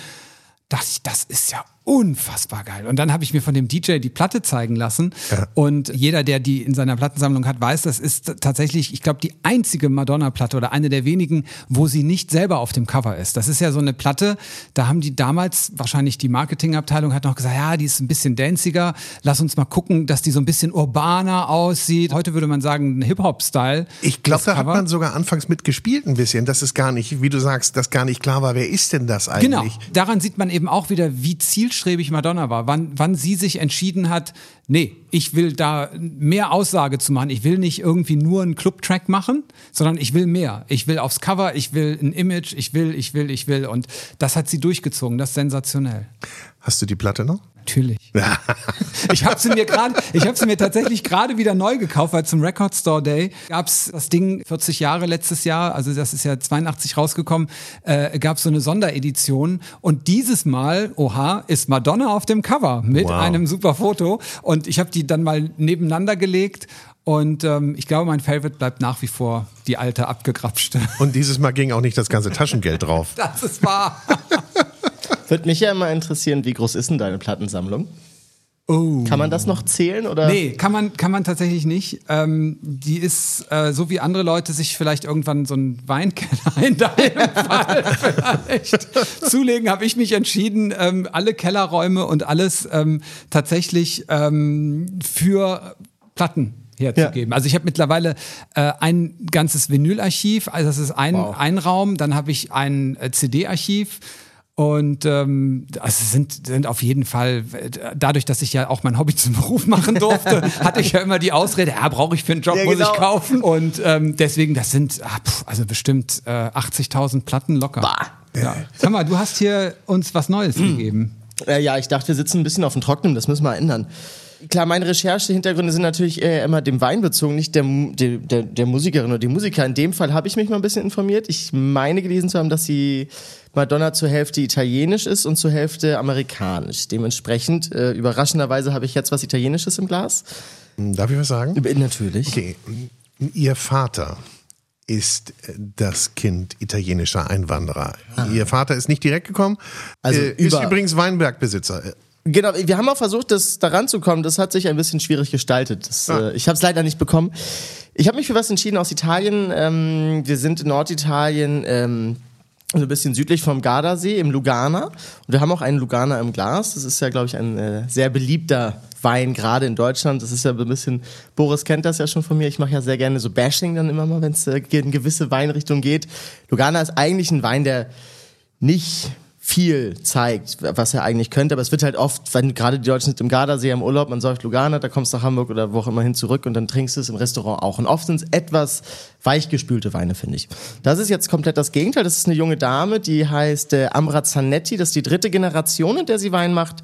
Dachte ich, das ist ja unfassbar geil. Und dann habe ich mir von dem DJ die Platte zeigen lassen. Ja. Und jeder, der die in seiner Plattensammlung hat, weiß, das ist tatsächlich, ich glaube, die einzige Madonna-Platte oder eine der wenigen, wo sie nicht selber auf dem Cover ist. Das ist ja so eine Platte, da haben die damals, wahrscheinlich die Marketingabteilung hat noch gesagt, ja, die ist ein bisschen danziger. Lass uns mal gucken, dass die so ein bisschen urbaner aussieht. Heute würde man sagen, Hip-Hop-Style. Ich glaube, da hat man sogar anfangs mitgespielt ein bisschen. Das ist gar nicht, wie du sagst, dass gar nicht klar war, wer ist denn das genau. eigentlich? Genau. Daran sieht man eben auch wieder, wie ziel zielstrebig Madonna war, wann, wann sie sich entschieden hat, nee, ich will da mehr Aussage zu machen. Ich will nicht irgendwie nur einen Club-Track machen, sondern ich will mehr. Ich will aufs Cover, ich will ein Image, ich will, ich will, ich will. Und das hat sie durchgezogen. Das ist sensationell. Hast du die Platte noch? Natürlich. ich habe sie mir gerade, ich habe sie mir tatsächlich gerade wieder neu gekauft, weil zum Record Store Day gab's das Ding 40 Jahre letztes Jahr, also das ist ja 82 rausgekommen, äh, gab so eine Sonderedition und dieses Mal, oha, ist Madonna auf dem Cover mit wow. einem super Foto und ich habe die dann mal nebeneinander gelegt und ähm, ich glaube, mein Favorite bleibt nach wie vor die alte abgegrapschte. Und dieses Mal ging auch nicht das ganze Taschengeld drauf. das ist wahr. Würde mich ja immer interessieren, wie groß ist denn deine Plattensammlung? Oh. Kann man das noch zählen oder? Nee, kann man, kann man tatsächlich nicht. Ähm, die ist äh, so wie andere Leute sich vielleicht irgendwann so einen Weinkeller in deinem Fall vielleicht zulegen, habe ich mich entschieden, ähm, alle Kellerräume und alles ähm, tatsächlich ähm, für Platten herzugeben. Ja. Also ich habe mittlerweile äh, ein ganzes Vinylarchiv, also das ist ein, wow. ein Raum, dann habe ich ein äh, CD-Archiv und ähm, also sind, sind auf jeden Fall, dadurch, dass ich ja auch mein Hobby zum Beruf machen durfte, hatte ich ja immer die Ausrede, ja, brauche ich für einen Job, ja, muss genau. ich kaufen. Und ähm, deswegen, das sind ah, pff, also bestimmt äh, 80.000 Platten locker. Bah. Ja. Sag mal, du hast hier uns was Neues mhm. gegeben. Äh, ja, ich dachte, wir sitzen ein bisschen auf dem Trockenen, das müssen wir ändern. Klar, meine Recherche-Hintergründe sind natürlich äh, immer dem Wein bezogen, nicht der, der, der Musikerin oder dem Musiker. In dem Fall habe ich mich mal ein bisschen informiert. Ich meine gelesen zu haben, dass sie Madonna zur Hälfte italienisch ist und zur Hälfte amerikanisch. Dementsprechend, äh, überraschenderweise habe ich jetzt was Italienisches im Glas. Darf ich was sagen? Natürlich. Okay. Ihr Vater ist das Kind italienischer Einwanderer. Ah. Ihr Vater ist nicht direkt gekommen, also äh, ist übrigens Weinbergbesitzer. Genau, wir haben auch versucht, das daran zu kommen. Das hat sich ein bisschen schwierig gestaltet. Das, ah. äh, ich habe es leider nicht bekommen. Ich habe mich für was entschieden aus Italien. Ähm, wir sind in Norditalien. Ähm, so ein bisschen südlich vom Gardasee im Lugana. Und wir haben auch einen Lugana im Glas. Das ist ja, glaube ich, ein äh, sehr beliebter Wein, gerade in Deutschland. Das ist ja ein bisschen, Boris kennt das ja schon von mir. Ich mache ja sehr gerne so Bashing dann immer mal, wenn es äh, in gewisse Weinrichtung geht. Lugana ist eigentlich ein Wein, der nicht viel zeigt, was er eigentlich könnte. Aber es wird halt oft, wenn gerade die Deutschen sind im Gardasee im Urlaub, man säuft Lugana, da kommst du nach Hamburg oder wo auch immer hin zurück und dann trinkst du es im Restaurant auch. Und oft sind es etwas weichgespülte Weine, finde ich. Das ist jetzt komplett das Gegenteil. Das ist eine junge Dame, die heißt äh, Ambra Zanetti. Das ist die dritte Generation, in der sie Wein macht.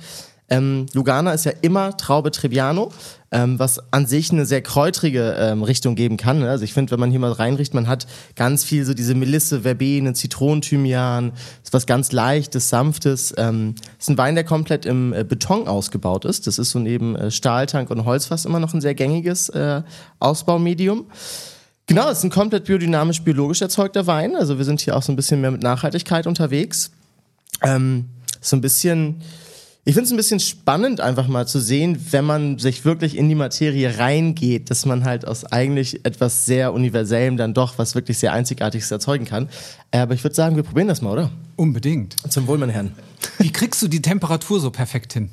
Ähm, Lugana ist ja immer Traube Trebbiano, ähm, was an sich eine sehr kräutrige ähm, Richtung geben kann. Ne? Also ich finde, wenn man hier mal reinricht, man hat ganz viel so diese Melisse, Verbene, Zitronenthymian, ist was ganz leichtes, sanftes. Ähm, ist ein Wein, der komplett im äh, Beton ausgebaut ist. Das ist so neben äh, Stahltank und Holzfass immer noch ein sehr gängiges äh, Ausbaumedium. Genau, es ist ein komplett biodynamisch biologisch erzeugter Wein. Also wir sind hier auch so ein bisschen mehr mit Nachhaltigkeit unterwegs. Ähm, so ein bisschen ich finde es ein bisschen spannend, einfach mal zu sehen, wenn man sich wirklich in die Materie reingeht, dass man halt aus eigentlich etwas sehr Universellem dann doch was wirklich sehr Einzigartiges erzeugen kann. Äh, aber ich würde sagen, wir probieren das mal, oder? Unbedingt. Zum Wohl, meine Herren. Wie kriegst du die Temperatur so perfekt hin?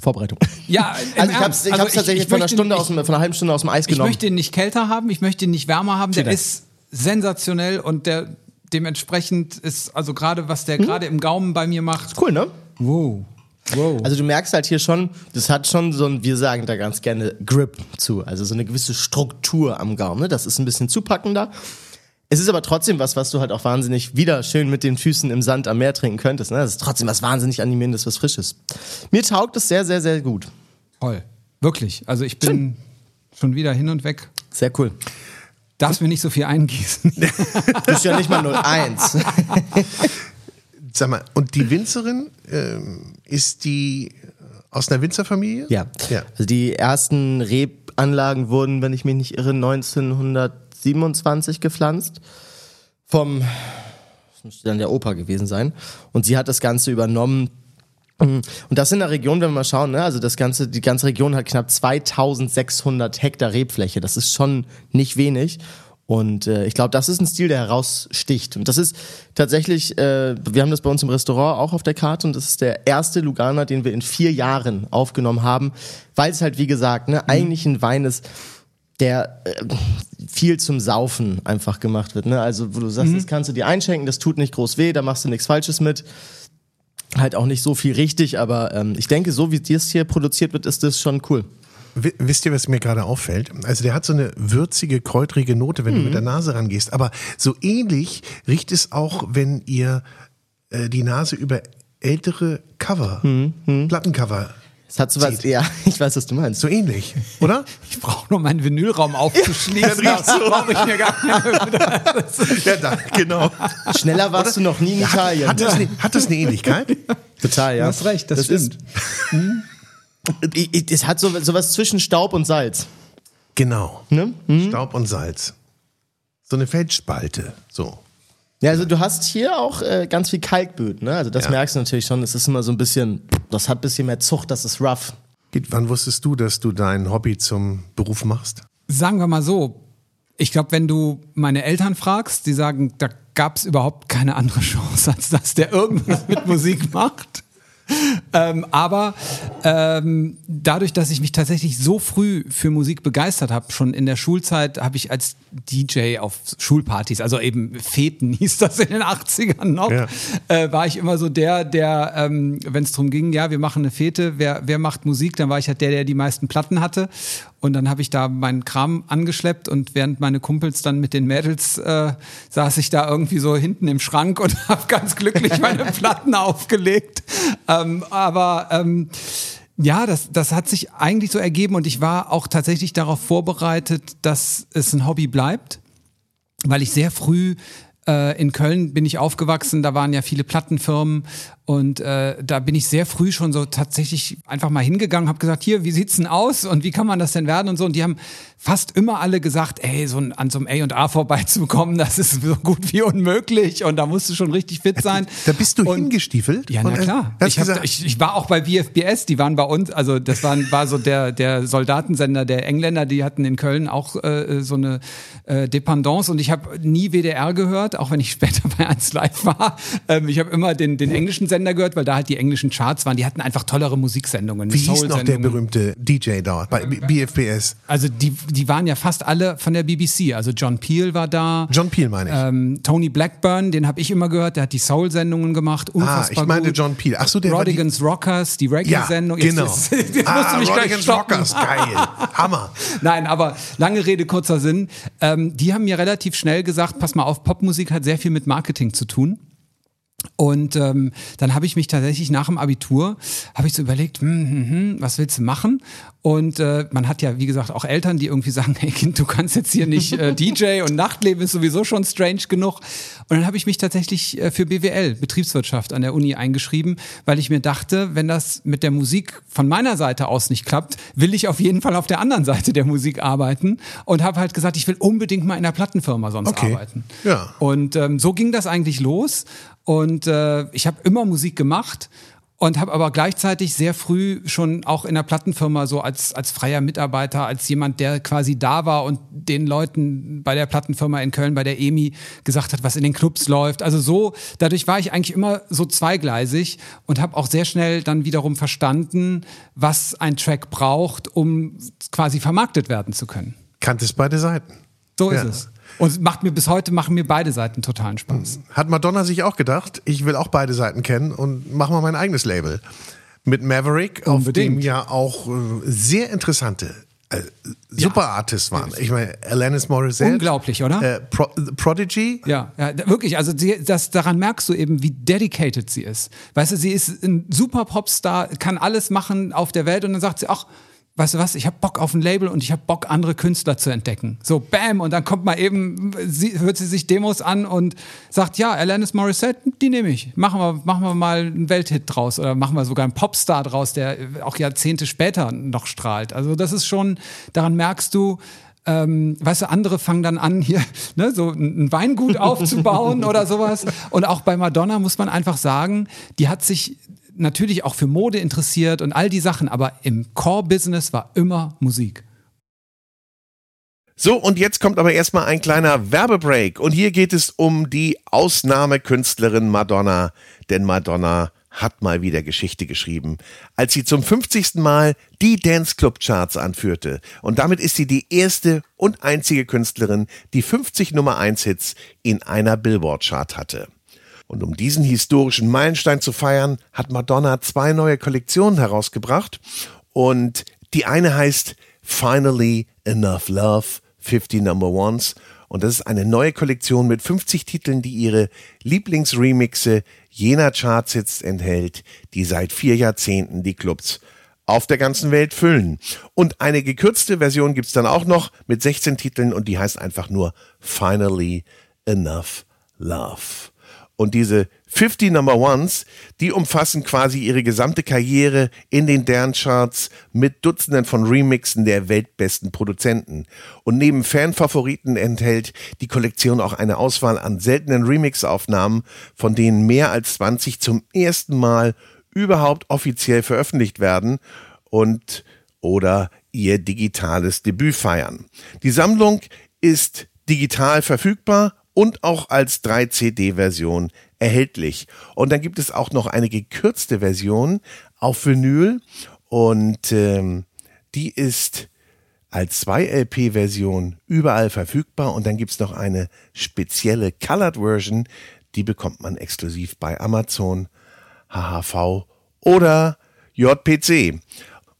Vorbereitung. Ja, also ich habe es also tatsächlich ich, von, einer Stunde aus dem, von einer halben Stunde aus dem Eis genommen. Ich möchte ihn nicht kälter haben, ich möchte ihn nicht wärmer haben. Der ist sensationell und der dementsprechend ist, also gerade was der hm? gerade im Gaumen bei mir macht. Cool, ne? Wow. Wow. Also du merkst halt hier schon, das hat schon so ein, wir sagen da ganz gerne Grip zu, also so eine gewisse Struktur am Gaumen. Ne? Das ist ein bisschen zupackender. Es ist aber trotzdem was, was du halt auch wahnsinnig wieder schön mit den Füßen im Sand am Meer trinken könntest. Ne? Das ist trotzdem was wahnsinnig animierendes, was Frisches. Mir taugt es sehr, sehr, sehr gut. Toll. Wirklich. Also ich bin schön. schon wieder hin und weg. Sehr cool. Darfst mir nicht so viel eingießen. du bist ja nicht mal 01. Sag mal, und die Winzerin, ähm, ist die aus einer Winzerfamilie? Ja. ja. Also die ersten Rebanlagen wurden, wenn ich mich nicht irre, 1927 gepflanzt. Vom, das müsste dann der Opa gewesen sein. Und sie hat das Ganze übernommen Und das in der Region, wenn wir mal schauen, ne? also das ganze, die ganze Region hat knapp 2600 Hektar Rebfläche. Das ist schon nicht wenig. Und äh, ich glaube, das ist ein Stil, der heraussticht. Und das ist tatsächlich, äh, wir haben das bei uns im Restaurant auch auf der Karte und das ist der erste Lugana, den wir in vier Jahren aufgenommen haben, weil es halt, wie gesagt, ne, eigentlich ein Wein ist, der äh, viel zum Saufen einfach gemacht wird. Ne? Also, wo du sagst, das kannst du dir einschenken, das tut nicht groß weh, da machst du nichts Falsches mit. Halt auch nicht so viel richtig, aber ähm, ich denke, so wie das hier produziert wird, ist das schon cool. Wisst ihr, was mir gerade auffällt? Also der hat so eine würzige, kräutrige Note, wenn du mit der Nase rangehst. Aber so ähnlich riecht es auch, wenn ihr äh, die Nase über ältere Cover, Plattencover, Es hat sowas, ja, ich weiß, was du meinst. so ähnlich, oder? Ich brauche nur meinen Vinylraum aufzuschließen. das riecht so. brauche ich mir gar keine. ja, da, genau. Schneller warst du noch nie in Italien. Hat das, eine, hat das eine Ähnlichkeit? Total, ja. Du hast recht, das, stimmt. Ist, ich- es hat so, sowas zwischen Staub und Salz. Genau. Ne? Staub und Salz. So eine Feldspalte. So. Ja, also du hast hier auch äh, ganz viel Kalkböden, ne? Also das Ja. merkst du natürlich schon. Es ist immer so ein bisschen, das hat ein bisschen mehr Zucht, das ist rough. Wann wusstest du, dass du dein Hobby zum Beruf machst? Sagen wir mal so, ich glaube, wenn du meine Eltern fragst, die sagen, da gab es überhaupt keine andere Chance, als dass der irgendwas mit Musik macht. Ähm, aber ähm, dadurch, dass ich mich tatsächlich so früh für Musik begeistert habe, schon in der Schulzeit habe ich als DJ auf Schulpartys, also eben Feten hieß das in den 80ern noch, Ja. äh, war ich immer so der, der, ähm, wenn es darum ging, ja, wir machen eine Fete, wer, wer macht Musik, dann war ich halt der, der die meisten Platten hatte. Und dann habe ich da meinen Kram angeschleppt und während meine Kumpels dann mit den Mädels äh, saß ich da irgendwie so hinten im Schrank und habe ganz glücklich meine Platten aufgelegt. Ähm, aber ähm, ja, das, das hat sich eigentlich so ergeben und ich war auch tatsächlich darauf vorbereitet, dass es ein Hobby bleibt weil ich sehr früh äh, in Köln bin ich aufgewachsen, da waren ja viele Plattenfirmen und äh, da bin ich sehr früh schon so tatsächlich einfach mal hingegangen, habe gesagt, hier, wie sieht's denn aus und wie kann man das denn werden und so. Und die haben fast immer alle gesagt, ey, so ein, an so einem A&A vorbeizukommen, das ist so gut wie unmöglich und da musst du schon richtig fit sein. Da bist du Und- hingestiefelt? ja, na äh, klar. Ich, hab, ich, ich war auch bei BFBS, die waren bei uns, also das waren, war so der, der Soldatensender der Engländer, die hatten in Köln auch äh, so eine äh, Dependance und ich habe nie WDR gehört, auch wenn ich später bei 1 Live war. Ähm, ich habe immer den, den englischen Sender gehört, weil da halt die englischen Charts waren. Die hatten einfach tollere Musiksendungen. wie hieß noch der berühmte DJ da bei BFBS? Also die, die waren ja fast alle von der BBC. Also John Peel war da. John Peel meine ich. Ähm, Tony Blackburn, den habe ich immer gehört, der hat die Soul-Sendungen gemacht. ah, Unfassbar ich meinte gut. John Peel. Ach so, der war die, Rodigans Rockers, die Ja, Reggae-Sendung. Jetzt- genau. Jetzt, jetzt, musst ah, du mich gleich Rodigans stoppen. Rockers, geil. Hammer. Nein, aber lange Rede, kurzer Sinn. Ähm, die haben mir relativ schnell gesagt, pass mal auf, Popmusik hat sehr viel mit Marketing zu tun. Und ähm, dann habe ich mich tatsächlich nach dem Abitur, habe ich so überlegt, hm, hm, hm, was willst du machen? Und äh, man hat ja, wie gesagt, auch Eltern, die irgendwie sagen, hey Kind, du kannst jetzt hier nicht äh, DJ und Nachtleben ist sowieso schon strange genug. Und dann habe ich mich tatsächlich äh, für BWL, Betriebswirtschaft an der Uni eingeschrieben, weil ich mir dachte, wenn das mit der Musik von meiner Seite aus nicht klappt, will ich auf jeden Fall auf der anderen Seite der Musik arbeiten und habe halt gesagt, ich will unbedingt mal in einer Plattenfirma sonst Okay. arbeiten. Ja. Und ähm, so ging das eigentlich los. Und äh, ich habe immer Musik gemacht und habe aber gleichzeitig sehr früh schon auch in der Plattenfirma so als, als freier Mitarbeiter, als jemand, der quasi da war und den Leuten bei der Plattenfirma in Köln, bei der EMI gesagt hat, was in den Clubs läuft. Also so, dadurch war ich eigentlich immer so zweigleisig und habe auch sehr schnell dann wiederum verstanden, was ein Track braucht, um quasi vermarktet werden zu können. Kanntest beide Seiten. So Ja. ist es. Und macht mir bis heute machen mir beide Seiten totalen Spaß. Hat Madonna sich auch gedacht, ich will auch beide Seiten kennen und mach mal mein eigenes Label. Mit Maverick, auf Unbedingt. dem ja auch äh, sehr interessante, äh, super Artists waren. Ich meine, Alanis Morissette. Unglaublich, oder? Äh, Pro Prodigy. Ja, ja, wirklich. Also sie, das, daran merkst du eben, wie dedicated sie ist. Weißt du, sie ist ein super Popstar, kann alles machen auf der Welt und dann sagt sie, ach, weißt du was, ich habe Bock auf ein Label und ich habe Bock, andere Künstler zu entdecken. So, bam, und dann kommt mal eben, sie, hört sie sich Demos an und sagt, ja, Alanis Morissette, die nehme ich. Machen wir, machen wir mal einen Welthit draus oder machen wir sogar einen Popstar draus, der auch Jahrzehnte später noch strahlt. Also das ist schon, daran merkst du, ähm, weißt du, andere fangen dann an, hier ne, so ein ein Weingut aufzubauen oder sowas. Und auch bei Madonna muss man einfach sagen, die hat sich natürlich auch für Mode interessiert und all die Sachen, aber im Core-Business war immer Musik. So, und jetzt kommt aber erstmal ein kleiner Werbebreak. Und hier geht es um die Ausnahmekünstlerin Madonna. Denn Madonna hat mal wieder Geschichte geschrieben, als sie zum 50. Mal die Dance Club Charts anführte. Und damit ist sie die erste und einzige Künstlerin, die 50 Nummer 1 Hits in einer Billboard Chart hatte. Und um diesen historischen Meilenstein zu feiern, hat Madonna zwei neue Kollektionen herausgebracht. Und die eine heißt Finally Enough Love, 50 Number Ones. Und das ist eine neue Kollektion mit 50 Titeln, die ihre Lieblingsremixe jener Chartsits enthält, die seit vier Jahrzehnten die Clubs auf der ganzen Welt füllen. Und eine gekürzte Version gibt's dann auch noch mit 16 Titeln und die heißt einfach nur Finally Enough Love. Und diese 50 Number Ones, die umfassen quasi ihre gesamte Karriere in den Dance-Charts mit Dutzenden von Remixen der weltbesten Produzenten. Und neben Fanfavoriten enthält die Kollektion auch eine Auswahl an seltenen Remix-Aufnahmen, von denen mehr als 20 zum ersten Mal überhaupt offiziell veröffentlicht werden und oder ihr digitales Debüt feiern. Die Sammlung ist digital verfügbar und auch als 3CD-Version erhältlich. Und dann gibt es auch noch eine gekürzte Version auf Vinyl und ähm, die ist als 2LP-Version überall verfügbar und dann gibt es noch eine spezielle Colored Version, die bekommt man exklusiv bei Amazon, HHV oder JPC.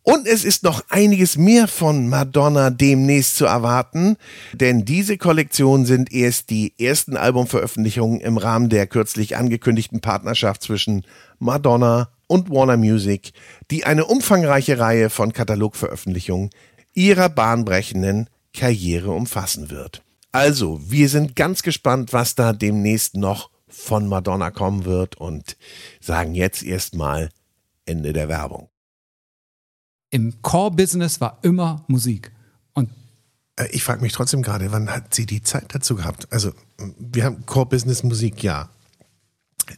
Und es ist noch einiges mehr von Madonna demnächst zu erwarten, denn diese Kollektionen sind erst die ersten Albumveröffentlichungen im Rahmen der kürzlich angekündigten Partnerschaft zwischen Madonna und Warner Music, die eine umfangreiche Reihe von Katalogveröffentlichungen ihrer bahnbrechenden Karriere umfassen wird. Also, wir sind ganz gespannt, was da demnächst noch von Madonna kommen wird und sagen jetzt erstmal Ende der Werbung im Core-Business war immer Musik. Und äh, ich frage mich trotzdem gerade, wann hat sie die Zeit dazu gehabt? Also, wir haben Core-Business Musik, ja.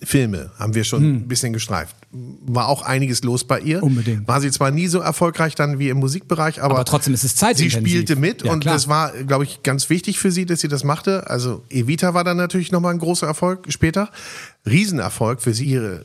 Filme haben wir schon hm. ein bisschen gestreift. War auch einiges los bei ihr. Unbedingt. War sie zwar nie so erfolgreich dann wie im Musikbereich, aber, aber trotzdem ist es Zeit. Sie spielte mit ja, und klar. das war, glaube ich, ganz wichtig für sie, dass sie das machte. Also Evita war dann natürlich nochmal ein großer Erfolg später. Riesenerfolg für sie, ihre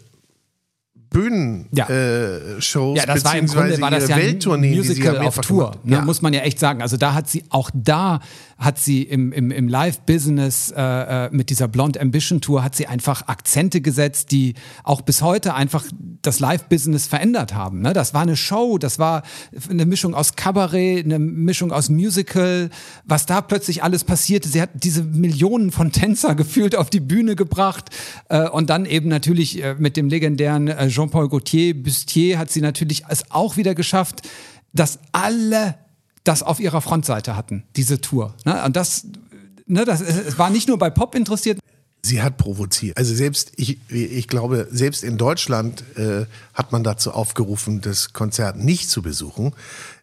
Bühnenshows ja. äh, ja, das war im Grunde war das ja ein Musical auf Tour, ne, ja. muss man ja echt sagen. Also da hat sie auch da hat sie im, im, im Live-Business äh, äh, mit dieser Blonde Ambition Tour hat sie einfach Akzente gesetzt, die auch bis heute einfach das Live-Business verändert haben. Ne? Das war eine Show, das war eine Mischung aus Kabarett, eine Mischung aus Musical, was da plötzlich alles passierte. Sie hat diese Millionen von Tänzer gefühlt auf die Bühne gebracht äh, und dann eben natürlich äh, mit dem legendären äh, Jean-Paul Gaultier, Bustier hat sie natürlich es auch wieder geschafft, dass alle das auf ihrer Frontseite hatten, diese Tour. Ne? Und das, ne, das es war nicht nur bei Pop interessiert. Sie hat provoziert. Also selbst, ich, ich glaube, selbst in Deutschland äh, hat man dazu aufgerufen, das Konzert nicht zu besuchen.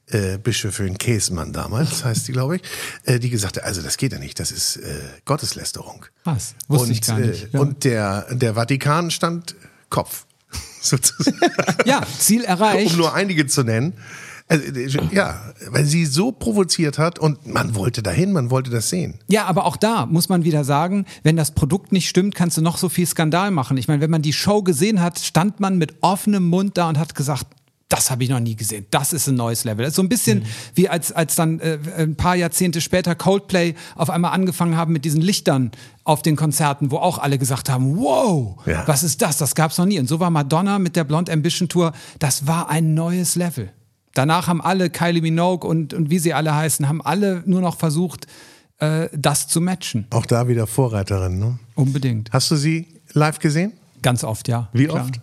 Äh, Bischöfin Käsmann damals, heißt die, glaube ich, äh, die gesagt hat, also das geht ja nicht, das ist äh, Gotteslästerung. Was? Wusste und, ich gar nicht. Äh, ja. Und der, der Vatikan stand Kopf. Sozusagen. Ja, Ziel erreicht. Um nur einige zu nennen. Also, ja, weil sie so provoziert hat und man wollte dahin, man wollte das sehen. Ja, aber auch da muss man wieder sagen, wenn das Produkt nicht stimmt, kannst du noch so viel Skandal machen. Ich meine, wenn man die Show gesehen hat, stand man mit offenem Mund da und hat gesagt, das habe ich noch nie gesehen. Das ist ein neues Level. Das ist so ein bisschen mhm. wie als, als dann äh, ein paar Jahrzehnte später Coldplay auf einmal angefangen haben mit diesen Lichtern auf den Konzerten, wo auch alle gesagt haben, wow, ja. was ist das? Das gab es noch nie. Und so war Madonna mit der Blonde Ambition Tour, das war ein neues Level. Danach haben alle, Kylie Minogue und, und wie sie alle heißen, haben alle nur noch versucht, äh, das zu matchen. Auch da wieder Vorreiterin, ne? Unbedingt. Hast du sie live gesehen? Ganz oft, ja. Wie klar. oft?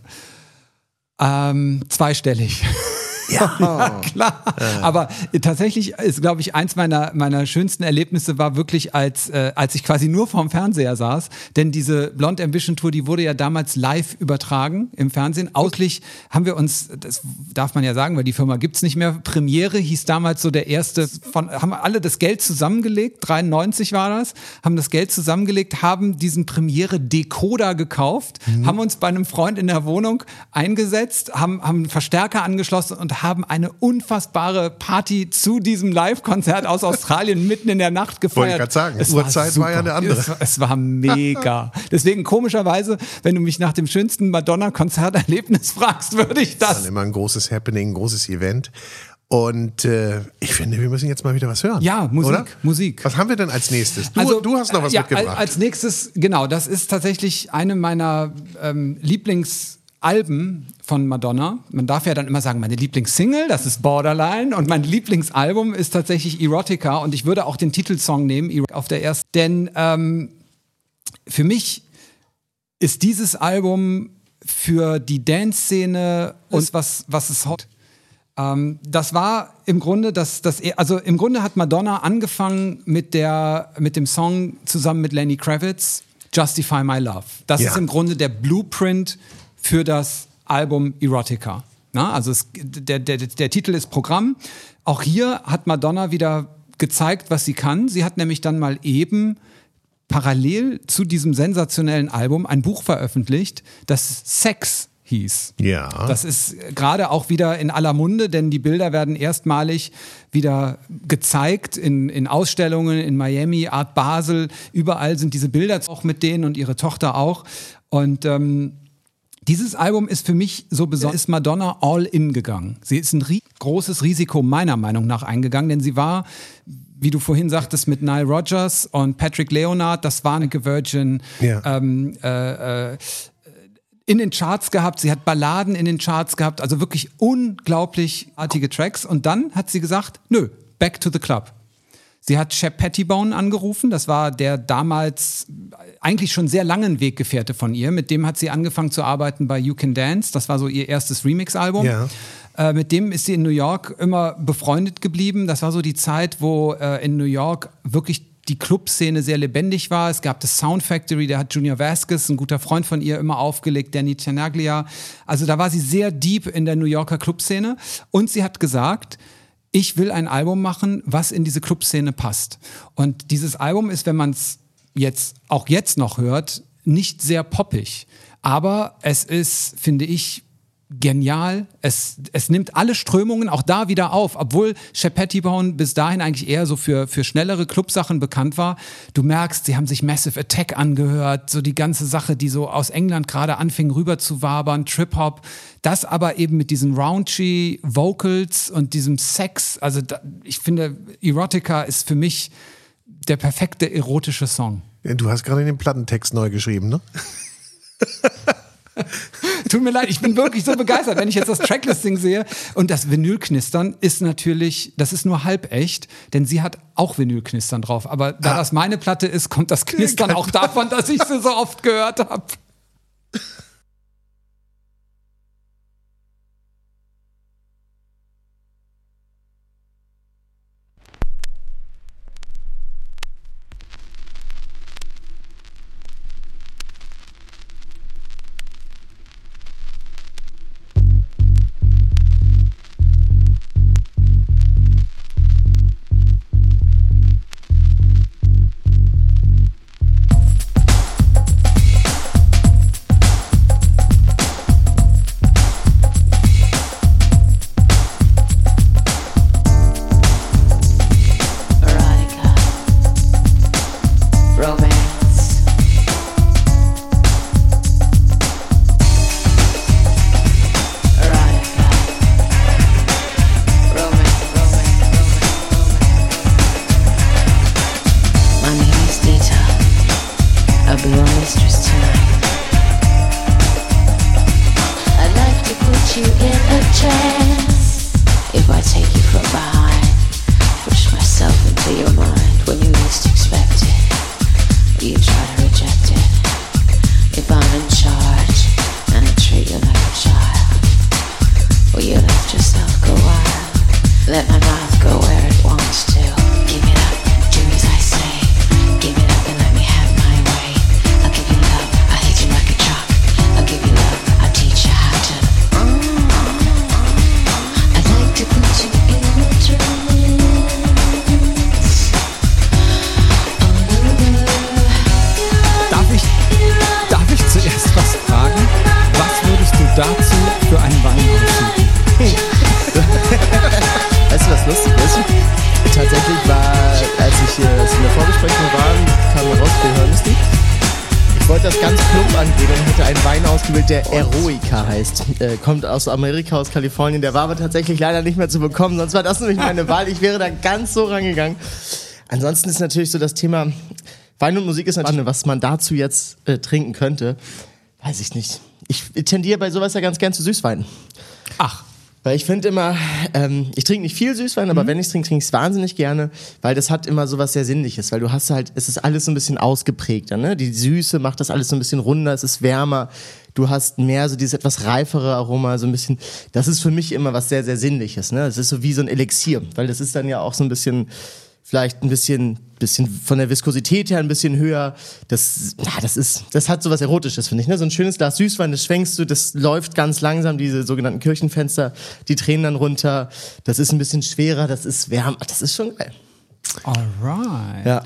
Ähm, zweistellig. Ja, ja klar. Ja. Aber tatsächlich ist, glaube ich, eins meiner, meiner schönsten Erlebnisse war wirklich, als, äh, als ich quasi nur vorm Fernseher saß. Denn diese Blonde Ambition Tour, die wurde ja damals live übertragen im Fernsehen. Auslich haben wir uns, das darf man ja sagen, weil die Firma gibt's nicht mehr. Premiere hieß damals so der erste von, haben alle das Geld zusammengelegt, 93 war das, haben das Geld zusammengelegt, haben diesen Premiere Decoder gekauft, mhm. haben uns bei einem Freund in der Wohnung eingesetzt, haben, haben einen Verstärker angeschlossen und haben eine unfassbare Party zu diesem Live-Konzert aus Australien mitten in der Nacht gefeiert. Wollte ich gerade sagen, es Uhrzeit war, war, ja eine andere. Es, es war mega. Deswegen komischerweise, wenn du mich nach dem schönsten Madonna-Konzerterlebnis fragst, würde ich das. Das ist dann immer ein großes Happening, ein großes Event. Und äh, ich finde, wir müssen jetzt mal wieder was hören. Ja, Musik, oder? Musik. Was haben wir denn als nächstes? Du, also, du hast noch was ja, mitgebracht. Als nächstes, genau, das ist tatsächlich eine meiner ähm, Lieblingsalben von Madonna. Man darf ja dann immer sagen, meine Lieblingssingle, das ist Borderline und mein Lieblingsalbum ist tatsächlich Erotica und ich würde auch den Titelsong nehmen auf der ersten, denn ähm, für mich ist dieses Album für die Dance-Szene und was, was es hat ähm, das war im Grunde, das, das, also im Grunde hat Madonna angefangen mit, der, mit dem Song zusammen mit Lenny Kravitz, Justify My Love. Das ja. ist im Grunde der Blueprint für das Album Erotica. Na, also es, der, der, der Titel ist Programm. Auch hier hat Madonna wieder gezeigt, was sie kann. Sie hat nämlich dann mal eben parallel zu diesem sensationellen Album ein Buch veröffentlicht, das Sex hieß. Ja. Das ist gerade auch wieder in aller Munde, denn die Bilder werden erstmalig wieder gezeigt in, in Ausstellungen in Miami, Art Basel. Überall sind diese Bilder auch mit denen und ihre Tochter auch. Und ähm, dieses Album ist für mich so besonders, ist Madonna all in gegangen. Sie ist ein ri großes Risiko meiner Meinung nach eingegangen, denn sie war, wie du vorhin sagtest, mit Nile Rodgers und Patrick Leonard, das war eine Virgin. Ja. Ähm, äh, äh, in den Charts gehabt, sie hat Balladen in den Charts gehabt, also wirklich unglaublich artige Tracks. Und dann hat sie gesagt, nö, back to the club. Sie hat Shep Pettibone angerufen, das war der damals eigentlich schon sehr langen Weggefährte von ihr. Mit dem hat sie angefangen zu arbeiten bei You Can Dance, das war so ihr erstes Remix-Album. Ja. Äh, mit dem ist sie in New York immer befreundet geblieben. Das war so die Zeit, wo äh, in New York wirklich die Clubszene sehr lebendig war. Es gab das Sound Factory, der hat Junior Vasquez, ein guter Freund von ihr, immer aufgelegt, Danny Cianaglia. Also da war sie sehr deep in der New Yorker Clubszene. Und sie hat gesagt, ich will ein Album machen, was in diese Clubszene passt. Und dieses Album ist, wenn man es jetzt auch jetzt noch hört, nicht sehr poppig. Aber es ist, finde ich, genial. Es, es nimmt alle Strömungen auch da wieder auf, obwohl Shep Pettibone bis dahin eigentlich eher so für, für schnellere Clubsachen bekannt war. Du merkst, sie haben sich Massive Attack angehört, so die ganze Sache, die so aus England gerade anfing rüber zu wabern, Trip-Hop. Das aber eben mit diesen raunchy Vocals und diesem Sex. Also da, ich finde, Erotica ist für mich der perfekte erotische Song. Du hast gerade den Plattentext neu geschrieben, ne? Tut mir leid, ich bin wirklich so begeistert, wenn ich jetzt das Tracklisting sehe. Und das Vinylknistern ist natürlich, das ist nur halb echt, denn sie hat auch Vinylknistern drauf. Aber da ah. das meine Platte ist, kommt das Knistern auch davon, dass ich sie so oft gehört habe. Äh, kommt aus Amerika, aus Kalifornien. Der war aber tatsächlich leider nicht mehr zu bekommen, sonst war das nämlich meine Wahl. Ich wäre da ganz so rangegangen. Ansonsten ist natürlich so das Thema Wein und Musik ist natürlich, was man dazu jetzt äh, trinken könnte. Weiß ich nicht. Ich tendiere bei sowas ja ganz gern zu Süßwein. Ach. Weil ich finde immer, ähm, ich trinke nicht viel Süßwein, aber mhm. wenn ich trinke, trinke ich es wahnsinnig gerne, weil das hat immer so was sehr Sinnliches, weil du hast halt, es ist alles so ein bisschen ausgeprägter, ne? Die Süße macht das alles so ein bisschen runder, es ist wärmer, du hast mehr so dieses etwas reifere Aroma, so ein bisschen, das ist für mich immer was sehr, sehr Sinnliches, ne? Es ist so wie so ein Elixier, weil das ist dann ja auch so ein bisschen, vielleicht ein bisschen, bisschen von der Viskosität her ein bisschen höher. Das, ja, das ist, das hat so was Erotisches, finde ich. Ne? So ein schönes Glas Süßwein, das schwenkst du, das läuft ganz langsam, diese sogenannten Kirchenfenster, die tränen dann runter. Das ist ein bisschen schwerer, das ist wärmer, das ist schon geil. Alright. Ja.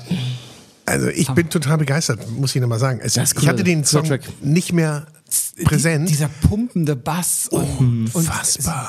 Also ich bin total begeistert, muss ich nochmal sagen. Es, cool. Ich hatte den Song nicht mehr präsent. Die, dieser pumpende Bass und, und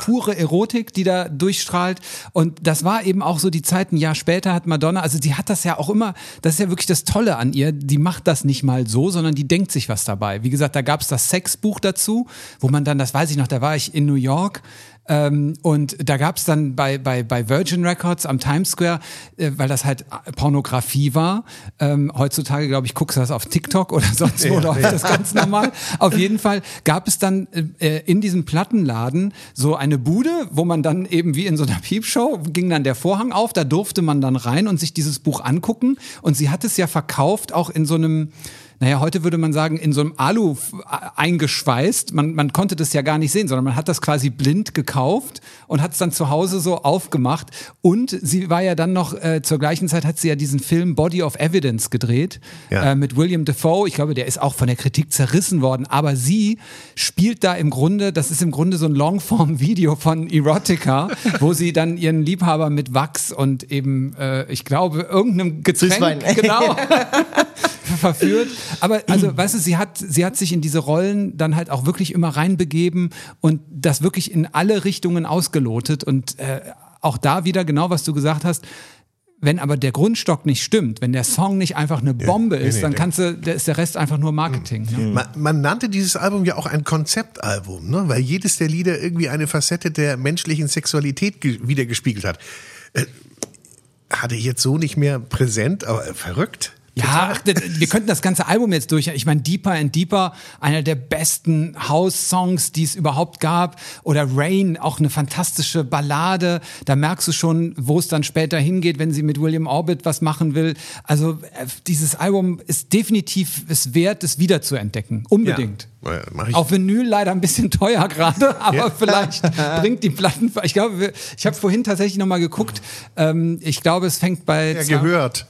pure Erotik, die da durchstrahlt. Und das war eben auch so die Zeit, ein Jahr später hat Madonna, also die hat das ja auch immer, das ist ja wirklich das Tolle an ihr, die macht das nicht mal so, sondern die denkt sich was dabei. Wie gesagt, da gab es das Sexbuch dazu, wo man dann, das weiß ich noch, da war ich in New York ähm, und da gab es dann bei, bei, bei Virgin Records am Times Square, äh, weil das halt Pornografie war. Ähm, heutzutage, glaube ich, guckst du das auf TikTok oder sonst wo, ja, läuft ja. das ganz normal. Auf jeden Fall gab es dann äh, in diesem Plattenladen so eine Bude, wo man dann eben wie in so einer Piepshow ging dann der Vorhang auf, da durfte man dann rein und sich dieses Buch angucken. Und sie hat es ja verkauft, auch in so einem naja, heute würde man sagen, in so einem Alu eingeschweißt. Man, man konnte das ja gar nicht sehen, sondern man hat das quasi blind gekauft und hat es dann zu Hause so aufgemacht. Und sie war ja dann noch, äh, zur gleichen Zeit hat sie ja diesen Film Body of Evidence gedreht ja. äh, mit William Defoe. Ich glaube, der ist auch von der Kritik zerrissen worden. Aber sie spielt da im Grunde, das ist im Grunde so ein Longform-Video von Erotica, wo sie dann ihren Liebhaber mit Wachs und eben, äh, ich glaube, irgendeinem Getränk, Süßwein. genau, verführt. Aber also, weißt du, sie hat, sie hat sich in diese Rollen dann halt auch wirklich immer reinbegeben und das wirklich in alle Richtungen ausgelotet. Und äh, auch da wieder genau, was du gesagt hast, wenn aber der Grundstock nicht stimmt, wenn der Song nicht einfach eine Bombe ja, ist, nee, dann kannst du, der ist der Rest einfach nur Marketing. Mhm. Ne? Man, man, nannte dieses Album ja auch ein Konzeptalbum, ne? weil jedes der Lieder irgendwie eine Facette der menschlichen Sexualität wiedergespiegelt hat. Äh, hatte ich jetzt so nicht mehr präsent, aber verrückt. Ja, ach, wir könnten das ganze Album jetzt durch. Ich meine, Deeper and Deeper, einer der besten House-Songs, die es überhaupt gab. Oder Rain, auch eine fantastische Ballade. Da merkst du schon, wo es dann später hingeht, wenn sie mit William Orbit was machen will. Also äh, dieses Album ist definitiv es wert, es wiederzuentdecken. Unbedingt. Ja. Auf Vinyl leider ein bisschen teuer gerade, aber ja. vielleicht bringt die Platten. Ich glaube, ich habe vorhin tatsächlich noch mal geguckt. Ähm, ich glaube, es fängt bei. Ja, gehört.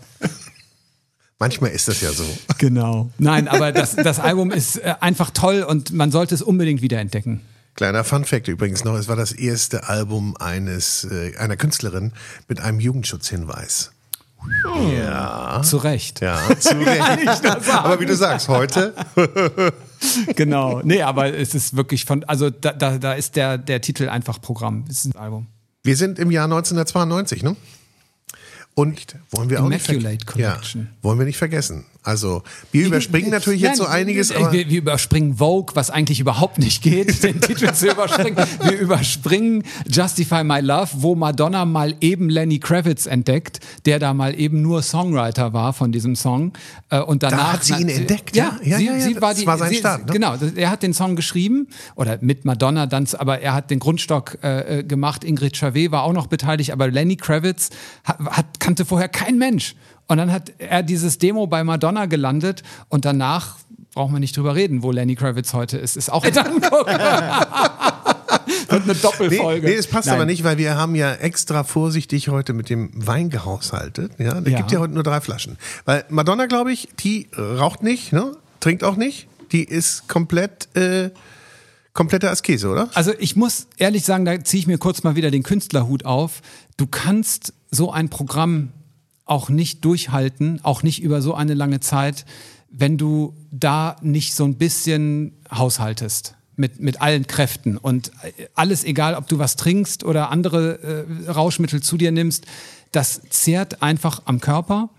Manchmal ist das ja so. Genau. Nein, aber das, das Album ist äh, einfach toll und man sollte es unbedingt wiederentdecken. Kleiner Fun Fact übrigens noch, es war das erste Album eines, äh, einer Künstlerin mit einem Jugendschutzhinweis. Hm. Ja. Zu Recht. Ja, zu Recht. aber wie du sagst, heute. genau. Nee, aber es ist wirklich von, also da, da, da ist der, der Titel einfach Programm. Es ist ein Album. Wir sind im Jahr 1992, ne? Und wollen wir auch nicht ja, wollen wir nicht vergessen. Also wir überspringen natürlich jetzt so einiges. Wir, wir, überspringen Vogue, was eigentlich überhaupt nicht geht, den Titel zu überspringen. Wir überspringen Justify My Love, wo Madonna mal eben Lenny Kravitz entdeckt, der da mal eben nur Songwriter war von diesem Song. Äh, und danach da hat sie ihn entdeckt. Ja, ja, sie, ja, ja, sie war das die, war sein sie, Start. Ne? Genau, er hat den Song geschrieben oder mit Madonna dann, aber er hat den Grundstock äh, äh gemacht. Ingrid Chavez war auch noch beteiligt, aber Lenny Kravitz hat, hat kannte vorher kein Mensch. Und dann hat er dieses Demo bei Madonna gelandet und danach brauchen wir nicht drüber reden, wo Lenny Kravitz heute ist. Ist auch ein Anguck. Wird eine Doppelfolge. Nee, nee es passt Nein. aber nicht, weil wir haben ja extra vorsichtig heute mit dem Wein gehaushaltet. Ja, es ja. gibt ja heute nur drei Flaschen. Weil Madonna, glaube ich, die raucht nicht, ne? trinkt auch nicht. Die ist komplett äh, komplette Askese, oder? Also ich muss ehrlich sagen, da ziehe ich mir kurz mal wieder den Künstlerhut auf. Du kannst so ein Programm auch nicht durchhalten, auch nicht über so eine lange Zeit, wenn du da nicht so ein bisschen haushaltest mit, mit allen Kräften und alles egal, ob du was trinkst oder andere äh, Rauschmittel zu dir nimmst, das zehrt einfach am Körper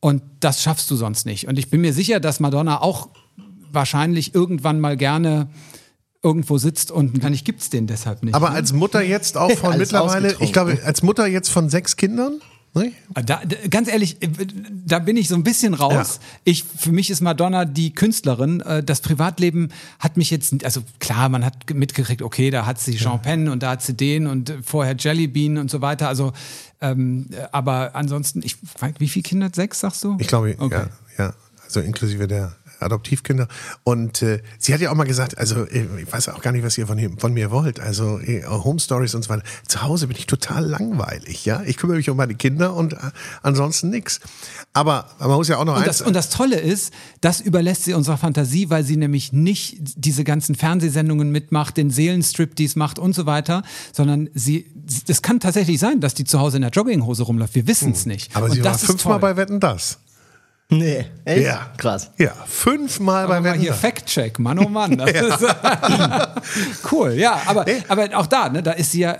und das schaffst du sonst nicht. Und ich bin mir sicher, dass Madonna auch wahrscheinlich irgendwann mal gerne irgendwo sitzt und wahrscheinlich gibt's den deshalb nicht. Aber als Mutter jetzt auch von mittlerweile, ich glaube, als Mutter jetzt von sechs Kindern, ne? Da, da, ganz ehrlich, äh, da bin ich so ein bisschen raus. Ich, für mich ist Madonna die Künstlerin. Äh, Das Privatleben hat mich jetzt, also klar, man hat mitgekriegt, okay, da hat sie Jean Penn und da hat sie den und äh, vorher Jellybean und so weiter. Also, ähm, äh, aber ansonsten, ich, wie viele Kinder? Sechs, sagst du? Ich glaube, Okay. ja, ja, also inklusive der Adoptivkinder. Und äh, sie hat ja auch mal gesagt, also äh, ich weiß auch gar nicht, was ihr von, von mir wollt. Also äh, Home Stories und so weiter. Zu Hause bin ich total langweilig, ja. Ich kümmere mich um meine Kinder und äh, ansonsten nix. Aber man muss ja auch noch Und eins. das, und das Tolle ist, das überlässt sie unserer Fantasie, weil sie nämlich nicht diese ganzen Fernsehsendungen mitmacht, den Seelenstrip, die es macht und so weiter, sondern sie, es kann tatsächlich sein, dass die zu Hause in der Jogginghose rumläuft. Wir wissen es nicht. aber und sie war fünfmal bei Wetten das. Nee, echt? Ja. Krass. Ja, fünfmal bei Aber Wetten hier. Fact-Check, Mann, oh Mann. Das ist, cool, ja, aber, aber auch da, ne, da ist sie ja,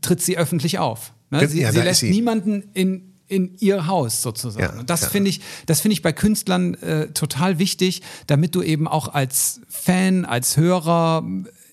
tritt sie öffentlich auf. Ne? Sie, Ja, sie lässt sie. niemanden in, in ihr Haus sozusagen. Ja, Und das ja. finde ich, das finde ich bei Künstlern äh, total wichtig, damit du eben auch als Fan, als Hörer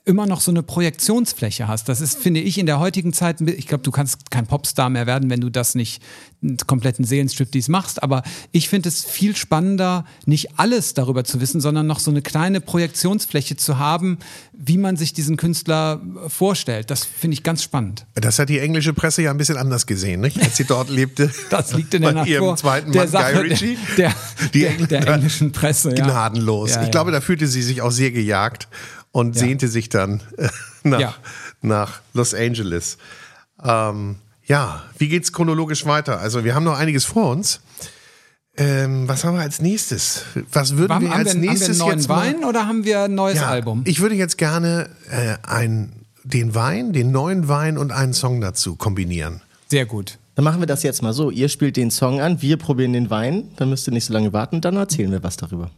immer noch so eine Projektionsfläche hast. Das ist, finde ich, in der heutigen Zeit, ich glaube, du kannst kein Popstar mehr werden, wenn du das nicht einen kompletten Seelenstriptease machst. Aber ich finde es viel spannender, nicht alles darüber zu wissen, sondern noch so eine kleine Projektionsfläche zu haben, wie man sich diesen Künstler vorstellt. Das finde ich ganz spannend. Das hat die englische Presse ja ein bisschen anders gesehen, nicht? als sie dort lebte. Das liegt in der Bei ihrem Natur zweiten der Mann Sache Guy Ritchie. der, Die der, der, der englischen Presse. Ja. Gnadenlos. Ja, ich ja. glaube, da fühlte sie sich auch sehr gejagt und Ja. sehnte sich dann äh, nach, Ja. nach Los Angeles. Ähm, ja, wie geht's chronologisch weiter? Also wir haben noch einiges vor uns. Ähm, was haben wir als nächstes? Was würden haben, wir haben, als wir, haben wir nächstes einen neuen jetzt mal? Wein oder haben wir ein neues Ja, Album? Ich würde jetzt gerne äh, ein, den Wein, den neuen Wein und einen Song dazu kombinieren. Sehr gut. Dann machen wir das jetzt mal so. Ihr spielt den Song an, wir probieren den Wein, dann müsst ihr nicht so lange warten, dann erzählen wir was darüber.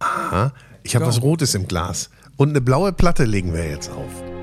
Aha. Ich habe was Rotes im Glas. Und eine blaue Platte legen wir jetzt auf.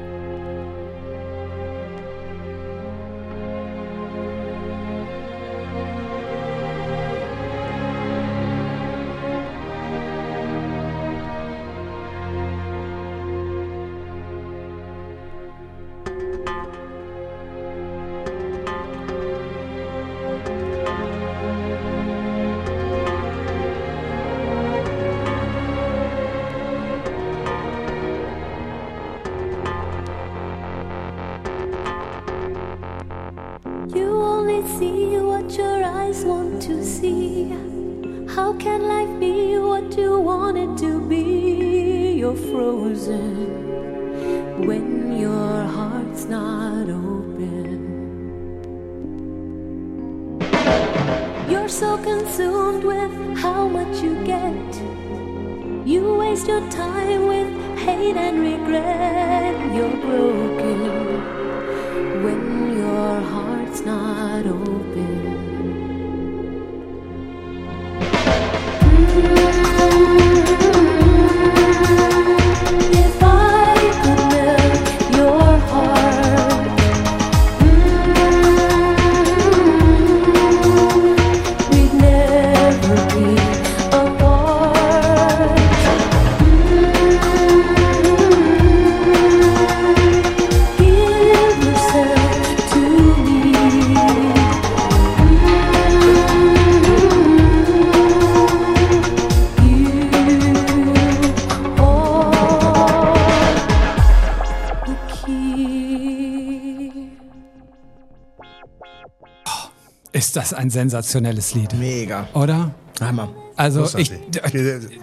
Ein sensationelles Lied, Mega. oder? Hammer. Also ich,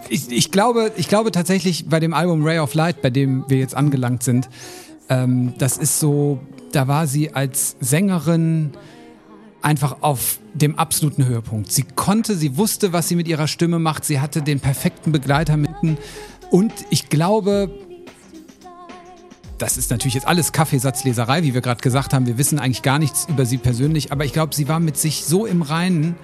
ich, ich, glaube, ich glaube tatsächlich bei dem Album Ray of Light, bei dem wir jetzt angelangt sind, ähm, das ist so, da war sie als Sängerin einfach auf dem absoluten Höhepunkt. Sie konnte, sie wusste, was sie mit ihrer Stimme macht, sie hatte den perfekten Begleiter mitten und ich glaube, das ist natürlich jetzt alles Kaffeesatzleserei, wie wir gerade gesagt haben. Wir wissen eigentlich gar nichts über sie persönlich, aber ich glaube, sie war mit sich so im Reinen,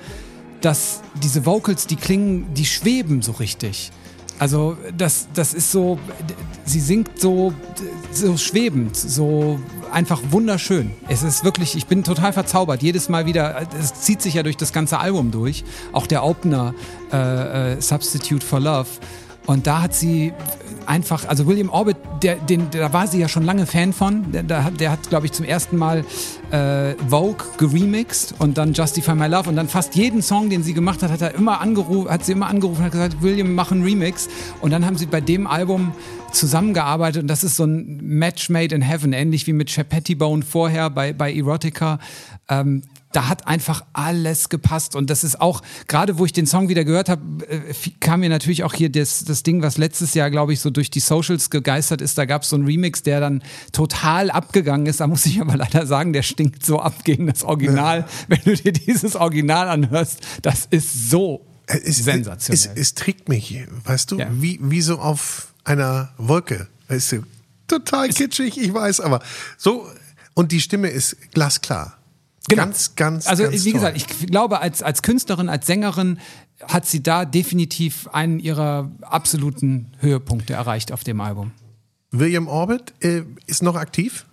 dass diese Vocals, die klingen, die schweben so richtig. Also das, das ist so, sie singt so, so schwebend, so einfach wunderschön. Es ist wirklich, ich bin total verzaubert. Jedes Mal wieder, es zieht sich ja durch das ganze Album durch. Auch der Opener äh, äh, Substitute for Love. Und da hat sie einfach, also William Orbit, der, den, da war sie ja schon lange Fan von. Der, der hat, hat glaube ich, zum ersten Mal äh, Vogue geremixed und dann Justify My Love und dann fast jeden Song, den sie gemacht hat, hat er immer angerufen, hat sie immer angerufen und hat gesagt, William, mach einen Remix. Und dann haben sie bei dem Album zusammengearbeitet und das ist so ein Match made in heaven, ähnlich wie mit Shep Pettibone vorher bei, bei Erotica. Ähm, da hat einfach alles gepasst. Und das ist auch, gerade wo ich den Song wieder gehört habe, äh, kam mir natürlich auch hier das, das Ding, was letztes Jahr, glaube ich, so durch die Socials gegeistert ist. Da gab es so einen Remix, der dann total abgegangen ist. Da muss ich aber leider sagen, der stinkt so ab gegen das Original. Wenn du dir dieses Original anhörst, das ist so Es, sensationell. Es, es trägt mich, weißt du, Ja. wie, wie so auf einer Wolke. Weißt du, total kitschig, ich weiß, aber so. Und die Stimme ist glasklar. Ganz, ganz, Also ganz wie toll. gesagt, ich glaube, als, als Künstlerin, als Sängerin hat sie da definitiv einen ihrer absoluten Höhepunkte erreicht auf dem Album. William Orbit äh, ist noch aktiv.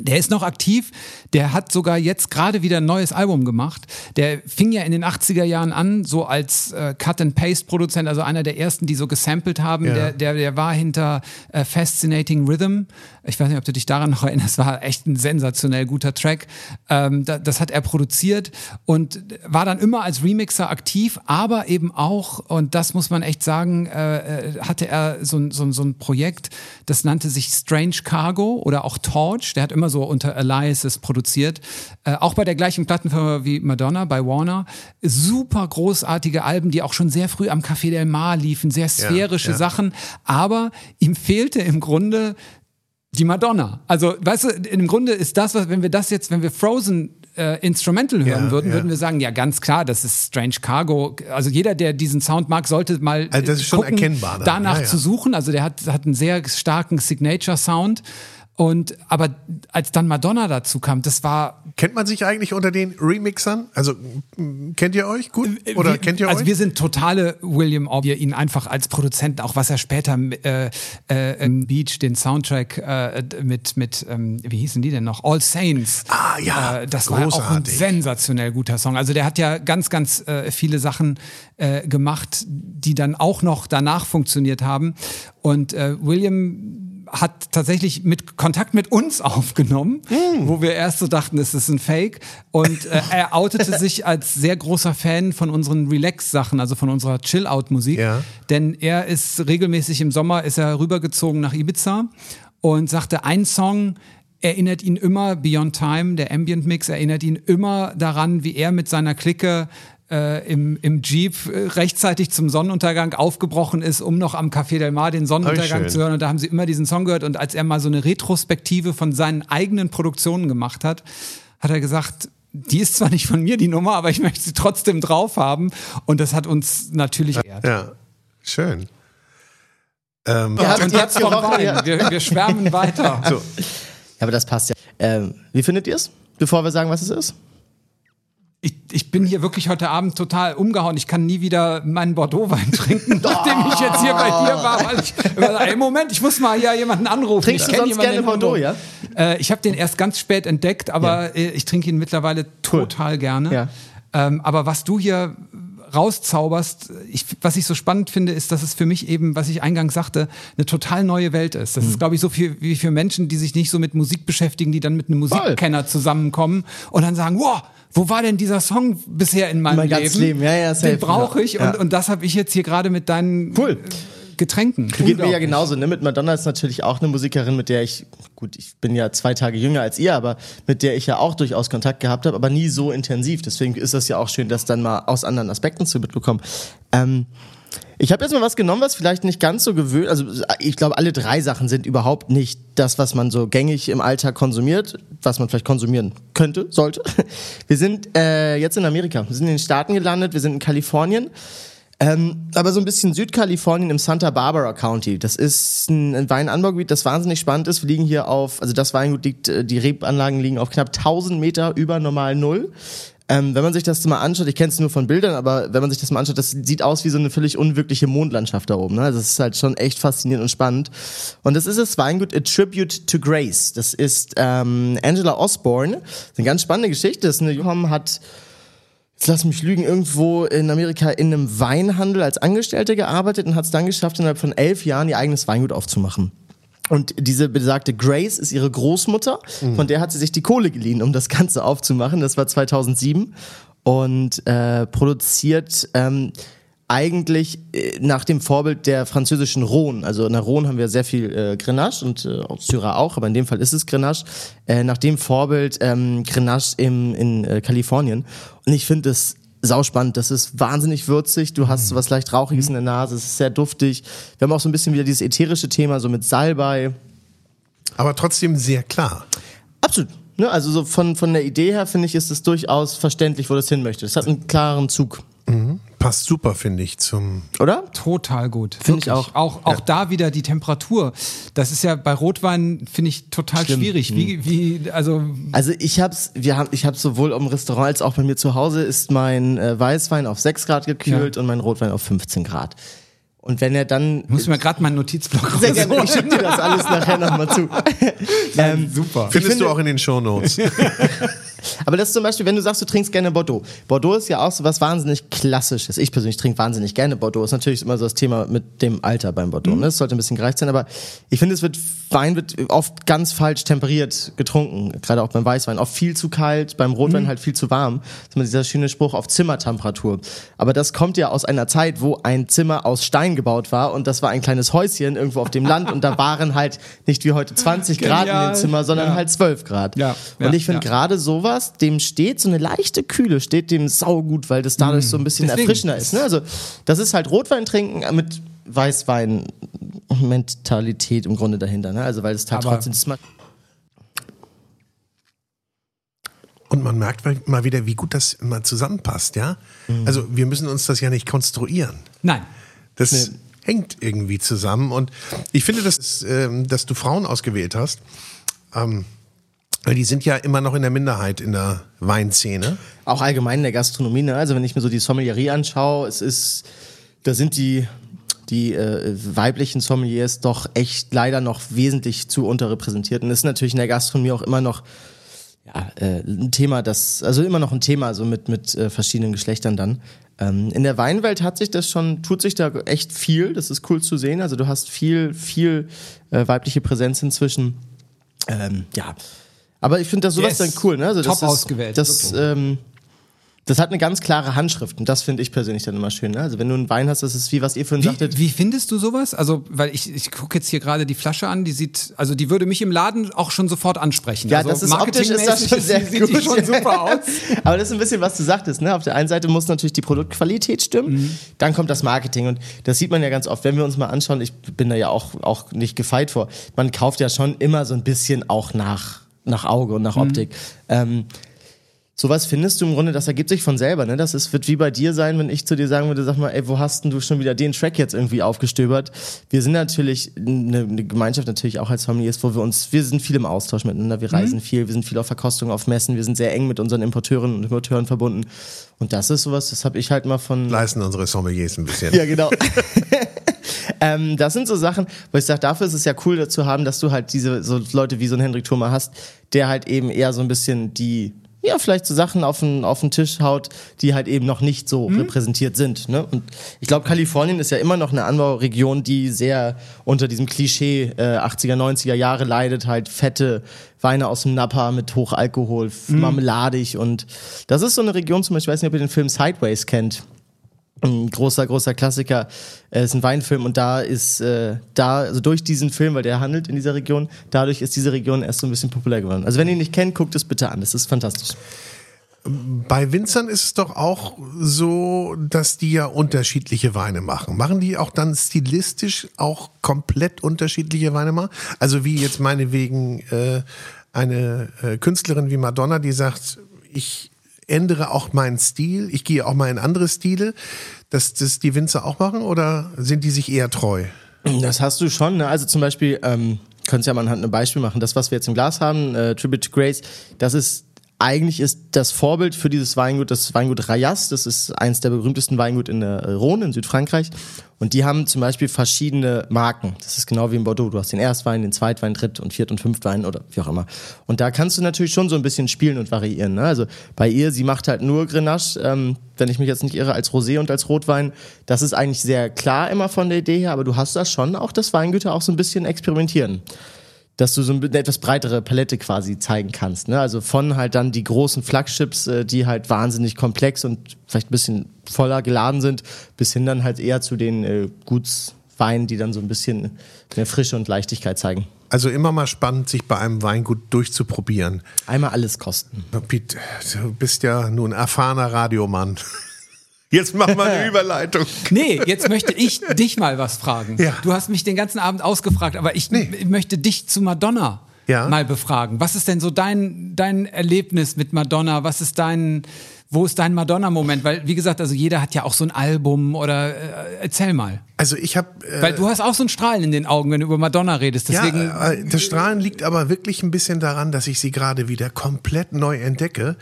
Der ist noch aktiv, der hat sogar jetzt gerade wieder ein neues Album gemacht. Der fing ja in den 80er Jahren an, so als äh, Cut-and-Paste-Produzent, also einer der ersten, die so gesampelt haben. Ja. Der, der, der war hinter äh, Fascinating Rhythm. Ich weiß nicht, ob du dich daran noch erinnerst, war echt ein sensationell guter Track. Ähm, da, das hat er produziert und war dann immer als Remixer aktiv, aber eben auch, und das muss man echt sagen, äh, äh, hatte er so, ein- so, so ein Projekt, das nannte sich Strange Cargo oder auch Torch. Der hat immer so unter Aliases produziert. Äh, auch bei der gleichen Plattenfirma wie Madonna, bei Warner. Super großartige Alben, die auch schon sehr früh am Café Del Mar liefen, sehr sphärische ja. Sachen. Aber ihm fehlte im Grunde die Madonna. Also, weißt du, im Grunde ist das, was, wenn wir das jetzt, wenn wir Frozen äh, Instrumental hören Ja, würden, ja. würden wir sagen, ja, ganz klar, das ist Strange Cargo. Also jeder, der diesen Sound mag, sollte mal Also das ist schon gucken, erkennbar dann. danach Ja, ja. zu suchen. Also der hat, hat einen sehr starken Signature-Sound. Und aber als dann Madonna dazu kam, das war Kennt man sich eigentlich unter den Remixern? Also kennt ihr euch gut? Oder wir, kennt ihr also euch? wir sind totale William Orb, wir ihn einfach als Produzenten, auch was er später äh, äh, im Beach, den Soundtrack äh, mit, mit ähm, wie hießen die denn noch? All Saints. Ah, ja, Äh, das war auch ein großartig. sensationell guter Song. Also der hat ja ganz, ganz äh, viele Sachen äh, gemacht, die dann auch noch danach funktioniert haben. Und äh, William hat tatsächlich mit Kontakt mit uns aufgenommen, Hm. wo wir erst so dachten, es ist ein Fake. Und äh, er outete sich als sehr großer Fan von unseren Relax-Sachen, also von unserer Chill-Out-Musik. Ja. Denn er ist regelmäßig im Sommer ist er rübergezogen nach Ibiza und sagte, ein Song erinnert ihn immer, Beyond Time, der Ambient Mix, erinnert ihn immer daran, wie er mit seiner Clique äh, im, im Jeep äh, rechtzeitig zum Sonnenuntergang aufgebrochen ist, um noch am Café Del Mar den Sonnenuntergang zu hören. Und da haben sie immer diesen Song gehört. Und als er mal so eine Retrospektive von seinen eigenen Produktionen gemacht hat, hat er gesagt, die ist zwar nicht von mir, die Nummer, aber ich möchte sie trotzdem drauf haben. Und das hat uns natürlich geehrt. ja, schön. Ähm, habt- Und jetzt kommt Wein. ja. Wir, wir schwärmen weiter. so. Ja, aber das passt ja. Ähm, wie findet ihr es? Bevor wir sagen, was es ist? Ich, ich bin hier wirklich heute Abend total umgehauen. Ich kann nie wieder meinen Bordeaux-Wein trinken, nachdem ich jetzt hier bei dir war. Weil ich, ey, Moment, ich muss mal hier jemanden anrufen. Trinkst ich du sonst gerne. Bordeaux, Äh, ich habe den erst ganz spät entdeckt, aber äh, ich trinke ihn mittlerweile total gerne. Ja. Ähm, aber was du hier rauszauberst, ich, was ich so spannend finde, ist, dass es für mich eben, was ich eingangs sagte, eine total neue Welt ist. Das Mhm. ist, glaube ich, so viel wie für Menschen, die sich nicht so mit Musik beschäftigen, die dann mit einem Musikkenner zusammenkommen und dann sagen, wow, wo war denn dieser Song bisher in meinem Mein Leben? Leben, ja, ja. Den brauche ich Ja. und, und das habe ich jetzt hier gerade mit deinen Cool. Getränken. Geht mir ja genauso, ne? Mit Madonna ist natürlich auch eine Musikerin, mit der ich, gut, ich bin ja zwei Tage jünger als ihr, aber mit der ich ja auch durchaus Kontakt gehabt habe, aber nie so intensiv. Deswegen ist das ja auch schön, das dann mal aus anderen Aspekten zu mitbekommen. Ähm, ich habe jetzt mal was genommen, was vielleicht nicht ganz so gewöhnt, also ich glaube, alle drei Sachen sind überhaupt nicht das, was man so gängig im Alltag konsumiert, was man vielleicht konsumieren könnte, sollte. Wir sind äh, jetzt in Amerika, wir sind in den Staaten gelandet, wir sind in Kalifornien. Ähm, aber so ein bisschen Südkalifornien im Santa Barbara County. Das ist ein, ein Weinanbaugebiet, das wahnsinnig spannend ist. Wir liegen hier auf, also das Weingut liegt, äh, die Rebanlagen liegen auf knapp 1000 Meter über normal Null. Ähm, wenn man sich das mal anschaut, ich kenne es nur von Bildern, aber wenn man sich das mal anschaut, das sieht aus wie so eine völlig unwirkliche Mondlandschaft da oben. Ne? Also Das ist halt schon echt faszinierend und spannend. Und das ist das Weingut A Tribute to Grace. Das ist ähm, Angela Osborne. Das ist eine ganz spannende Geschichte. Das ist eine hat jetzt lass mich lügen, irgendwo in Amerika in einem Weinhandel als Angestellte gearbeitet und hat es dann geschafft, innerhalb von elf Jahren ihr eigenes Weingut aufzumachen. Und diese besagte Grace ist ihre Großmutter, von der hat sie sich die Kohle geliehen, um das Ganze aufzumachen. Das war 2007 und äh, produziert ähm, eigentlich äh, nach dem Vorbild der französischen Rhone. Also in der Rhone haben wir sehr viel äh, Grenache und äh, Syrah auch, aber in dem Fall ist es Grenache. Äh, nach dem Vorbild ähm, Grenache im, in äh, Kalifornien. Und ich finde es sauspannend. Das ist wahnsinnig würzig. Du hast so was leicht Rauchiges in der Nase. Es ist sehr duftig. Wir haben auch so ein bisschen wieder dieses ätherische Thema, so mit Salbei. Aber trotzdem sehr klar. Absolut. Ne, also so von, von der Idee her finde ich, ist es durchaus verständlich, wo das hin möchte. Es hat einen klaren Zug, Passt super, finde ich, zum. oder? Total gut. Find ich auch. Auch, auch da wieder die Temperatur. Das ist ja bei Rotwein, finde ich, total Schlimm. schwierig. Wie, wie, also, Also ich hab's, wir haben, ich hab's sowohl im Restaurant als auch bei mir zu Hause ist mein äh, Weißwein auf 6 Grad gekühlt und mein Rotwein auf 15 Grad. Und wenn er dann muss mir gerade meinen Notizblock sehr gerne, ich schicke dir das alles nachher nochmal zu. ähm, Super. Findest finde- du auch in den Shownotes. Aber das ist zum Beispiel, wenn du sagst, du trinkst gerne Bordeaux. Bordeaux ist ja auch so was wahnsinnig Klassisches. Ich persönlich trinke wahnsinnig gerne Bordeaux. Ist natürlich immer so das Thema mit dem Alter beim Bordeaux. Ne? Es sollte ein bisschen gereicht sein, aber ich finde, es wird, Wein wird oft ganz falsch temperiert getrunken. Gerade auch beim Weißwein. Oft viel zu kalt, beim Rotwein halt viel zu warm. Das ist immer dieser schöne Spruch auf Zimmertemperatur. Aber das kommt ja aus einer Zeit, wo ein Zimmer aus Stein gebaut war und das war ein kleines Häuschen irgendwo auf dem Land und da waren halt nicht wie heute 20 Grad in Genial. dem Zimmer, sondern Ja. halt 12 Grad. Ja, Und ja, ich finde ja. gerade sowas, dem steht so eine leichte Kühle, steht dem saugut, weil das dadurch so ein bisschen Deswegen. erfrischender ist. Ne? Also das ist halt Rotwein trinken mit Weißwein-Mentalität im Grunde dahinter. Ne? Also weil es halt Aber- trotzdem das. Und man merkt mal- mal wieder, wie gut das immer zusammenpasst, ja? Also, wir müssen uns das ja nicht konstruieren. nein. Das hängt irgendwie zusammen. Und ich finde, dass, ähm, dass du Frauen ausgewählt hast, ähm, weil die sind ja immer noch in der Minderheit in der Weinszene. Auch allgemein in der Gastronomie. Ne? Also wenn ich mir so die Sommelierie anschaue, es ist, da sind die die äh, weiblichen Sommeliers doch echt leider noch wesentlich zu unterrepräsentiert. Und das ist natürlich in der Gastronomie auch immer noch ja, äh, ein Thema, das, also immer noch ein Thema, so mit, mit äh, verschiedenen Geschlechtern dann. Ähm, in der Weinwelt hat sich das schon, tut sich da echt viel, das ist cool zu sehen. Also du hast viel, viel äh, weibliche Präsenz inzwischen. Ähm, ja. Aber ich finde das sowas Yes. dann cool, ne? Also das Top ist, ausgewählt, Das, ähm, das hat eine ganz klare Handschrift und das finde ich persönlich dann immer schön. Ne? Also wenn du einen Wein hast, das ist wie was ihr vorhin sagtet. Wie, wie findest du sowas? Also, weil ich, ich gucke jetzt hier gerade die Flasche an, die sieht, also die würde mich im Laden auch schon sofort ansprechen. Ja, also das ist optisch ist das schon sehr sieht gut. die schon super aus. Aber das ist ein bisschen, was du sagtest. Ne? Auf der einen Seite muss natürlich die Produktqualität stimmen, Mhm. dann kommt das Marketing und das sieht man ja ganz oft, wenn wir uns mal anschauen. Ich bin da ja auch auch nicht gefeit vor. Man kauft ja schon immer so ein bisschen auch nach nach Auge und nach Mhm. Optik. Ähm, Sowas findest du im Grunde, das ergibt sich von selber, ne? Das ist, wird wie bei dir sein, wenn ich zu dir sagen würde, sag mal, ey, wo hast denn du schon wieder den Track jetzt irgendwie aufgestöbert? Wir sind natürlich eine, eine Gemeinschaft natürlich auch als Sommeliers, wo wir uns, wir sind viel im Austausch miteinander, wir reisen viel, wir sind viel auf Verkostung, auf Messen, wir sind sehr eng mit unseren Importeurinnen und Importeuren verbunden. Und das ist sowas, das habe ich halt mal von Leisten unsere Sommeliers ein bisschen. ja, genau. ähm, das sind so Sachen, wo ich sage, dafür ist es ja cool dazu haben, dass du halt diese so Leute wie so ein Hendrik Thurmer hast, der halt eben eher so ein bisschen die ja, vielleicht so Sachen auf den, auf den Tisch haut, die halt eben noch nicht so repräsentiert sind. Ne? Und ich glaube, Kalifornien ist ja immer noch eine Anbauregion, die sehr unter diesem Klischee äh, 80er, 90er Jahre leidet, halt fette Weine aus dem Napa mit Hochalkohol, marmeladig und das ist so eine Region zum Beispiel, ich weiß nicht, ob ihr den Film Sideways kennt ein großer, großer Klassiker. Es ist ein Weinfilm und da ist, äh, da, also durch diesen Film, weil der handelt in dieser Region, dadurch ist diese Region erst so ein bisschen populär geworden. Also wenn ihr ihn nicht kennt, guckt es bitte an. Das ist fantastisch. Bei Winzern ist es doch auch so, dass die ja unterschiedliche Weine machen. Machen die auch dann stilistisch auch komplett unterschiedliche Weine mal? Also wie jetzt meinetwegen äh, eine äh, Künstlerin wie Madonna, die sagt, ich ändere auch meinen Stil, ich gehe auch mal in andere Stile, dass das die Winzer auch machen oder sind die sich eher treu? Das hast du schon. Ne? Also zum Beispiel, ähm, könntest ja mal anhand ein Beispiel machen. Das, was wir jetzt im Glas haben, äh, Tribute to Grace, das ist eigentlich ist das Vorbild für dieses Weingut das Weingut Rayas. Das ist eins der berühmtesten Weingut in der Rhone in Südfrankreich. Und die haben zum Beispiel verschiedene Marken. Das ist genau wie in Bordeaux. Du hast den Erstwein, den Zweitwein, Dritt- und Viert- und Fünftwein oder wie auch immer. Und da kannst du natürlich schon so ein bisschen spielen und variieren. Ne? Also bei ihr, sie macht halt nur Grenache, ähm, wenn ich mich jetzt nicht irre, als Rosé und als Rotwein. Das ist eigentlich sehr klar immer von der Idee her, aber du hast da schon auch, dass Weingüter auch so ein bisschen experimentieren dass du so eine etwas breitere Palette quasi zeigen kannst. Ne? Also von halt dann die großen Flagships, äh, die halt wahnsinnig komplex und vielleicht ein bisschen voller geladen sind, bis hin dann halt eher zu den äh, Gutsweinen, die dann so ein bisschen mehr Frische und Leichtigkeit zeigen. Also immer mal spannend, sich bei einem Weingut durchzuprobieren. Einmal alles kosten. Piet, du bist ja nun erfahrener Radiomann. Jetzt mach mal eine Überleitung. Nee, jetzt möchte ich dich mal was fragen. Ja. Du hast mich den ganzen Abend ausgefragt, aber ich Nee. möchte dich zu Madonna Ja. mal befragen. Was ist denn so dein, dein Erlebnis mit Madonna? Was ist dein, wo ist dein Madonna-Moment? Weil, wie gesagt, also jeder hat ja auch so ein Album oder äh, erzähl mal. Also ich habe äh, Weil du hast auch so ein Strahlen in den Augen, wenn du über Madonna redest. Deswegen, Ja, äh, das Strahlen liegt aber wirklich ein bisschen daran, dass ich sie gerade wieder komplett neu entdecke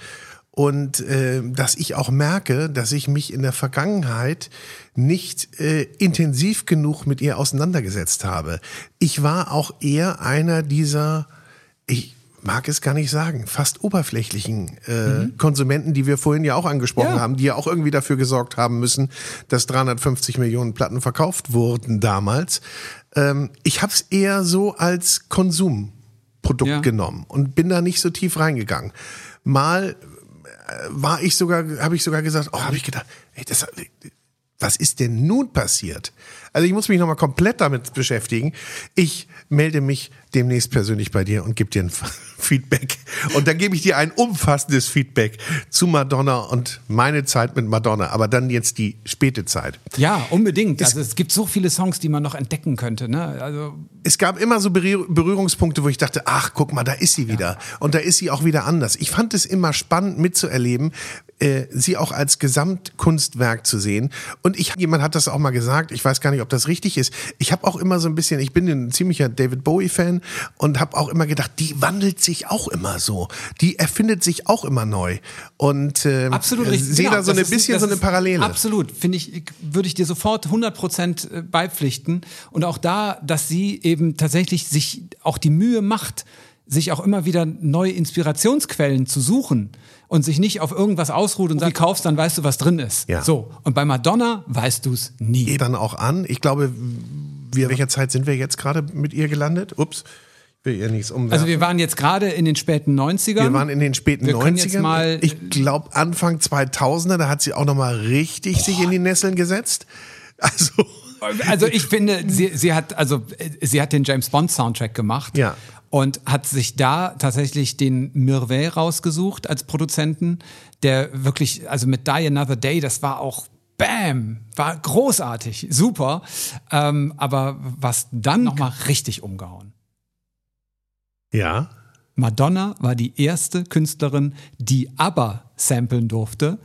und äh, dass ich auch merke, dass ich mich in der Vergangenheit nicht äh, intensiv genug mit ihr auseinandergesetzt habe. Ich war auch eher einer dieser, ich mag es gar nicht sagen, fast oberflächlichen äh, Konsumenten, die wir vorhin ja auch angesprochen Ja. haben, die ja auch irgendwie dafür gesorgt haben müssen, dass 350 Millionen Platten verkauft wurden damals. Ähm, ich habe es eher so als Konsumprodukt Ja. genommen und bin da nicht so tief reingegangen. Mal war ich sogar, habe ich sogar gesagt, oh, habe ich gedacht, ey, das, was ist denn nun passiert? Also ich muss mich nochmal komplett damit beschäftigen. Ich melde mich demnächst persönlich bei dir und gebe dir ein Feedback. Und dann gebe ich dir ein umfassendes Feedback zu Madonna und meine Zeit mit Madonna, aber dann jetzt die späte Zeit. ja, unbedingt. Also es gibt so viele Songs, die man noch entdecken könnte. Ne? Also es gab immer so Berühr- Berührungspunkte, wo ich dachte, ach, guck mal, da ist sie wieder. Und da ist sie auch wieder anders. Ich fand es immer spannend mitzuerleben, äh, sie auch als Gesamtkunstwerk zu sehen. Und ich, jemand hat das auch mal gesagt, ich weiß gar nicht, ob das richtig ist. Ich habe auch immer so ein bisschen, ich bin ein ziemlicher David Bowie-Fan und habe auch immer gedacht, die wandelt sich auch immer so. Die erfindet sich auch immer neu. Und äh, Absolut richtig. sehe Genau, da so ein bisschen so eine Parallele. Absolut, finde ich, würde ich dir sofort 100% äh, beipflichten. Und auch da, dass sie eben tatsächlich sich auch die Mühe macht, sich auch immer wieder neue Inspirationsquellen zu suchen und sich nicht auf irgendwas ausruht und sagt, kaufst, dann weißt du, was drin ist. Ja. So. Und bei Madonna weißt du es nie. geht dann auch an. Ich glaube, wir, welcher Zeit sind wir jetzt gerade mit ihr gelandet? Ups, ich will ihr nichts umwerfen. Also wir waren jetzt gerade in den späten 90ern. Wir waren in den späten Wir können 90ern. jetzt mal- ich glaube Anfang 2000er, da hat sie auch noch mal richtig sich in die Nesseln gesetzt. Also Also ich finde, sie, sie hat also äh, sie hat den James Bond Soundtrack gemacht Ja. Und hat sich da tatsächlich den Mirvet rausgesucht als Produzenten, der wirklich also mit Die Another Day, das war auch Bam, war großartig, super, ähm, aber was dann noch mal richtig umgehauen. ja, Madonna war die erste Künstlerin, die ABBA samplen durfte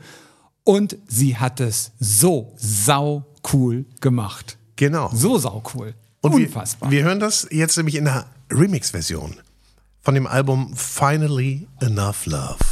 und sie hat es so sau cool gemacht. genau. So sau cool. Und Unfassbar. Wir, wir hören das jetzt nämlich in der Remix-Version von dem Album Finally Enough Love.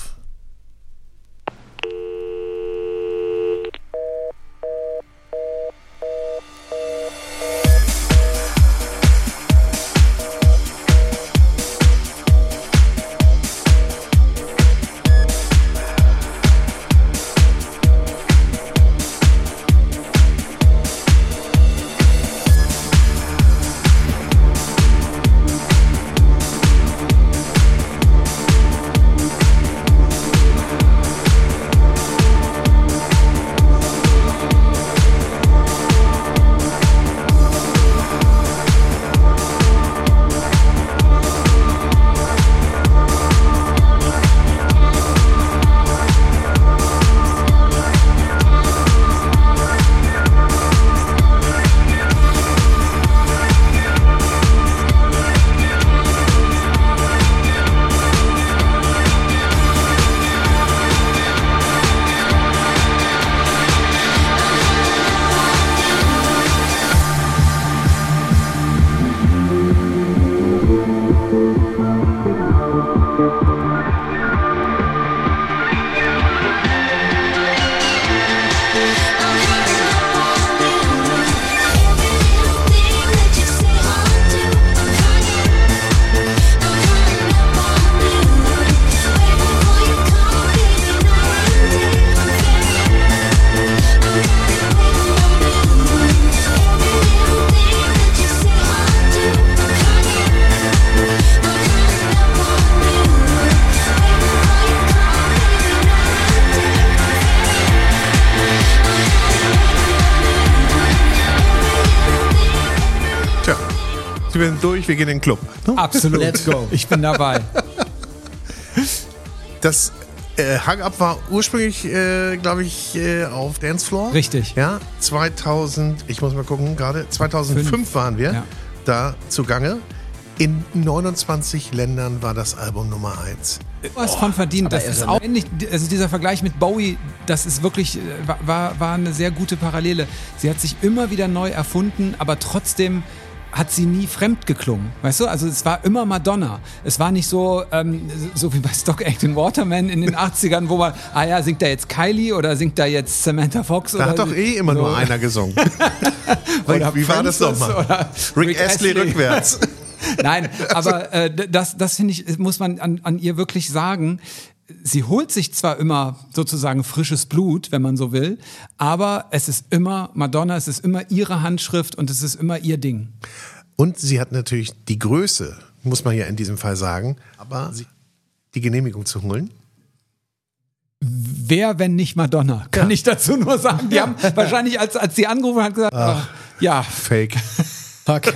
Durch, wir gehen in den Club. Ne? Absolut. Let's go. Ich bin dabei. Das äh, Hang Up war ursprünglich, äh, glaube ich, äh, auf Dancefloor. Richtig. Ja, 2000, ich muss mal gucken, gerade 2005 Fünf. waren wir Ja. da zugange. In 29 Ländern war das Album Nummer 1. Was von verdient. Das ist ne? auch ähnlich. Also dieser Vergleich mit Bowie, das ist wirklich, äh, war, war eine sehr gute Parallele. Sie hat sich immer wieder neu erfunden, aber trotzdem hat sie nie fremd geklungen. Weißt du? Also es war immer Madonna. Es war nicht so, ähm, so wie bei Stock Aitken Waterman in den 80ern, wo man, ah ja, singt da jetzt Kylie oder singt da jetzt Samantha Fox? Da oder hat doch eh immer so. nur einer gesungen. Oder Wie war das Francis nochmal? oder Rick, Astley rückwärts. Nein, aber äh, das, das finde ich, muss man an, an ihr wirklich sagen. Sie holt sich zwar immer sozusagen frisches Blut, wenn man so will, aber es ist immer Madonna, es ist immer ihre Handschrift und es ist immer ihr Ding. Und sie hat natürlich die Größe, muss man ja in diesem Fall sagen, aber die Genehmigung zu holen. Wer, wenn nicht Madonna, kann ich dazu nur sagen. Die haben wahrscheinlich, als, als sie angerufen hat, gesagt, ach, ja, Fake. Fuck.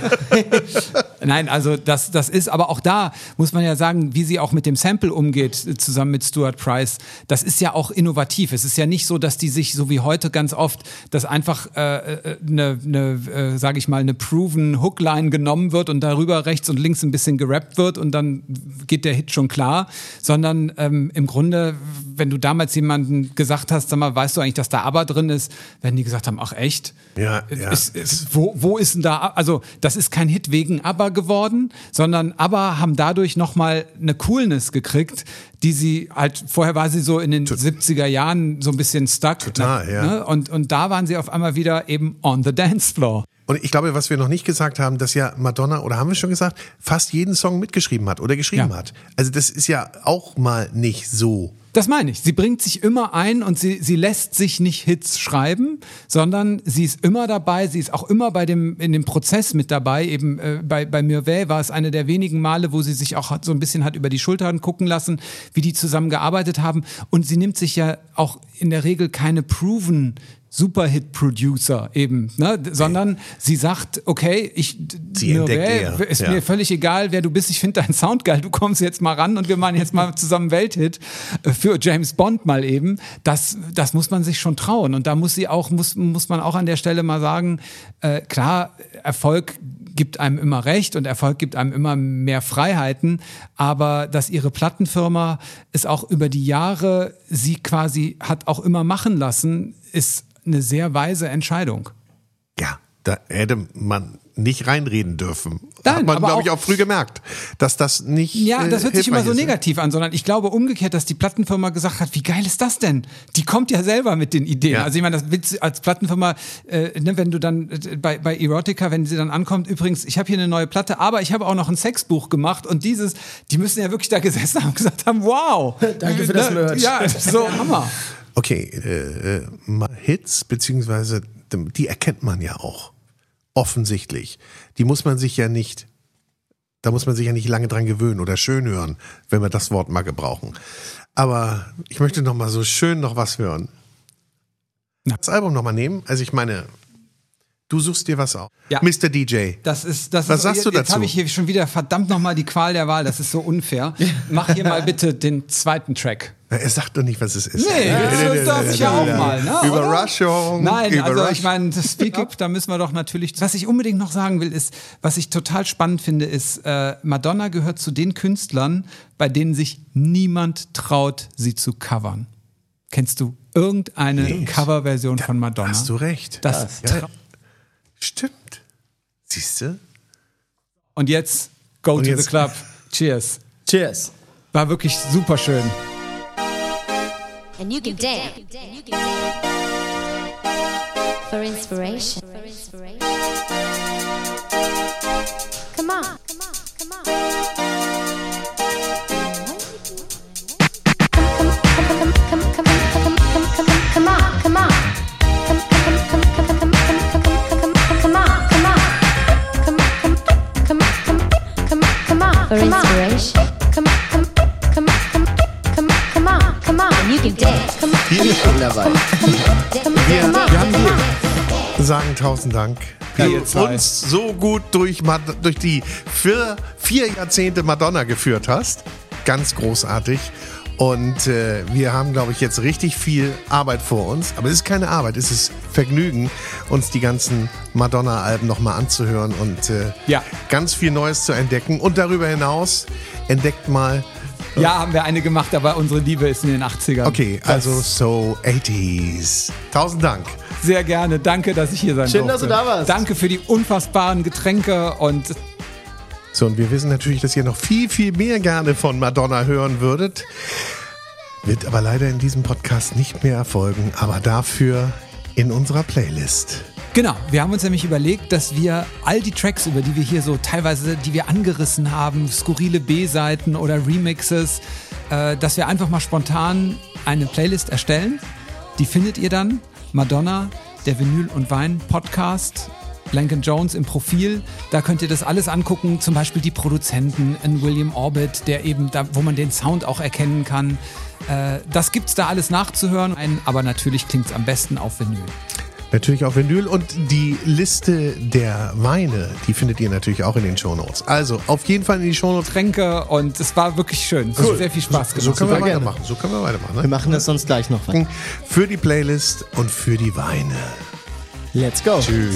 Nein, also das, das ist, aber auch da muss man ja sagen, wie sie auch mit dem Sample umgeht, äh, zusammen mit Stuart Price, das ist ja auch innovativ. Es ist ja nicht so, dass die sich, so wie heute ganz oft, dass einfach eine, äh, ne, ne, äh, sage ich mal, eine proven Hookline genommen wird und darüber rechts und links ein bisschen gerappt wird und dann geht der Hit schon klar, sondern ähm, im Grunde, wenn du damals jemanden gesagt hast, sag mal, weißt du eigentlich, dass da Aber drin ist, wenn die gesagt haben, ach echt? Ja, ja. Ist, ist, wo, wo ist denn da, also das ist kein Hit wegen ABBA geworden, sondern ABBA haben dadurch nochmal eine Coolness gekriegt, die sie halt, vorher war sie so in den 70er Jahren so ein bisschen stuck. Total, ja. Ne? Und, und da waren sie auf einmal wieder eben on the dance floor. Und ich glaube, was wir noch nicht gesagt haben, dass ja Madonna, oder haben wir schon gesagt, fast jeden Song mitgeschrieben hat oder geschrieben Ja. hat. Also das ist ja auch mal nicht so. Das meine ich. Sie bringt sich immer ein und sie, sie lässt sich nicht Hits schreiben, sondern sie ist immer dabei. Sie ist auch immer bei dem, in dem Prozess mit dabei. Eben äh, bei, bei Mirvey war es eine der wenigen Male, wo sie sich auch so ein bisschen hat über die Schultern gucken lassen, wie die zusammen gearbeitet haben. Und sie nimmt sich ja auch in der Regel keine proven Superhit-Producer eben, ne? Sondern sie sagt, okay, ich Sie Mirvey, eher, ist ja. mir völlig egal, wer du bist. Ich finde deinen Sound geil. Du kommst jetzt mal ran und wir machen jetzt mal zusammen Welthit äh, für James Bond mal eben. Das, das muss man sich schon trauen. Und da muss sie auch, muss, muss man auch an der Stelle mal sagen, äh, klar, Erfolg gibt einem immer recht und Erfolg gibt einem immer mehr Freiheiten, aber dass ihre Plattenfirma es auch über die Jahre sie quasi hat auch immer machen lassen, ist eine sehr weise Entscheidung. Ja, da hätte man nicht reinreden dürfen. Nein, Hat man, glaube ich, auch- früh gemerkt, dass das nicht. Ja, äh, das hört sich immer so ist, ne? negativ an, sondern ich glaube umgekehrt, dass die Plattenfirma gesagt hat, wie geil ist das denn? Die kommt ja selber mit den Ideen. Ja. Also ich meine, das willst du als Plattenfirma, äh, ne, wenn du dann äh, bei, bei Erotica, wenn sie dann ankommt, übrigens, ich habe hier eine neue Platte, aber ich habe auch noch ein Sexbuch gemacht und dieses, die müssen ja wirklich da gesessen haben und gesagt haben, wow. Danke für das Ne, Merch. Ja, so Hammer. Okay, äh, äh, Hits, beziehungsweise die erkennt man ja auch. Offensichtlich. Die muss man sich ja nicht, da muss man sich ja nicht lange dran gewöhnen oder schön hören, wenn wir das Wort mal gebrauchen. Aber ich möchte noch mal so schön noch was hören. Das Album noch mal nehmen. Also ich meine, du suchst dir was auf. Ja. Mr. DJ. Das ist, das Was ist, sagst jetzt, du Jetzt dazu? habe ich hier schon wieder verdammt nochmal die Qual der Wahl. Das ist so unfair. Mach hier mal bitte den zweiten Track. Er sagt doch nicht, was es ist. Nee, das darf ich ja auch mal. Ne? Überraschung. Nein, also Überraschung. ich meine, das Speak Up, da müssen wir doch natürlich. Was ich unbedingt noch sagen will, ist, was ich total spannend finde, ist, äh, Madonna gehört zu den Künstlern, bei denen sich niemand traut, sie zu covern. Kennst du irgendeine Nee. Coverversion von Madonna? Hast du recht. Das Ja, stimmt. Siehst du? Und jetzt go Und to jetzt- the club. Cheers. Cheers. War wirklich super schön. And you can dance for inspiration. Come on, for inspiration. Come, come, come, come, come, come on, come on. And you can dance. Come, Hier bin ich schon dabei. come, come, come on, wir haben sagen tausend Dank. Die uns so gut durch, Mad durch die vier, vier Jahrzehnte Madonna geführt hast. Ganz großartig. Und äh, wir haben, glaube ich, jetzt richtig viel Arbeit vor uns. Aber es ist keine Arbeit, es ist Vergnügen, uns die ganzen Madonna-Alben nochmal anzuhören und äh, Ja. ganz viel Neues zu entdecken. Und darüber hinaus entdeckt mal, Ja, haben wir eine gemacht, aber unsere Liebe ist in den 80ern. okay, Das- also so 80s. Tausend Dank. Sehr gerne. Danke, dass ich hier sein Schön, durfte. dass du da warst. Danke für die unfassbaren Getränke und So, und wir wissen natürlich, dass ihr noch viel, viel mehr gerne von Madonna hören würdet. Wird aber leider in diesem Podcast nicht mehr erfolgen, aber dafür in unserer Playlist. Genau, wir haben uns nämlich überlegt, dass wir all die Tracks, über die wir hier so teilweise, die wir angerissen haben, skurrile B-Seiten oder Remixes, äh, dass wir einfach mal spontan eine Playlist erstellen. Die findet ihr dann. Madonna, der Vinyl und Wein Podcast. Blank Jones im Profil, da könnt ihr das alles angucken, zum Beispiel die Produzenten, ein William Orbit, der eben da, wo man den Sound auch erkennen kann. Äh, das gibt's da alles nachzuhören, ein, aber natürlich klingt's am besten auf Vinyl. Natürlich auf Vinyl und die Liste der Weine, die findet ihr natürlich auch in den Shownotes. Also auf jeden Fall in die Shownotes. Tränke und es war wirklich schön. Es hat sehr viel Spaß gemacht. So können wir weitermachen. So können wir weitermachen. Wir Ne? machen das sonst gleich noch weiter. Für die Playlist und für die Weine. Let's go. Tschüss.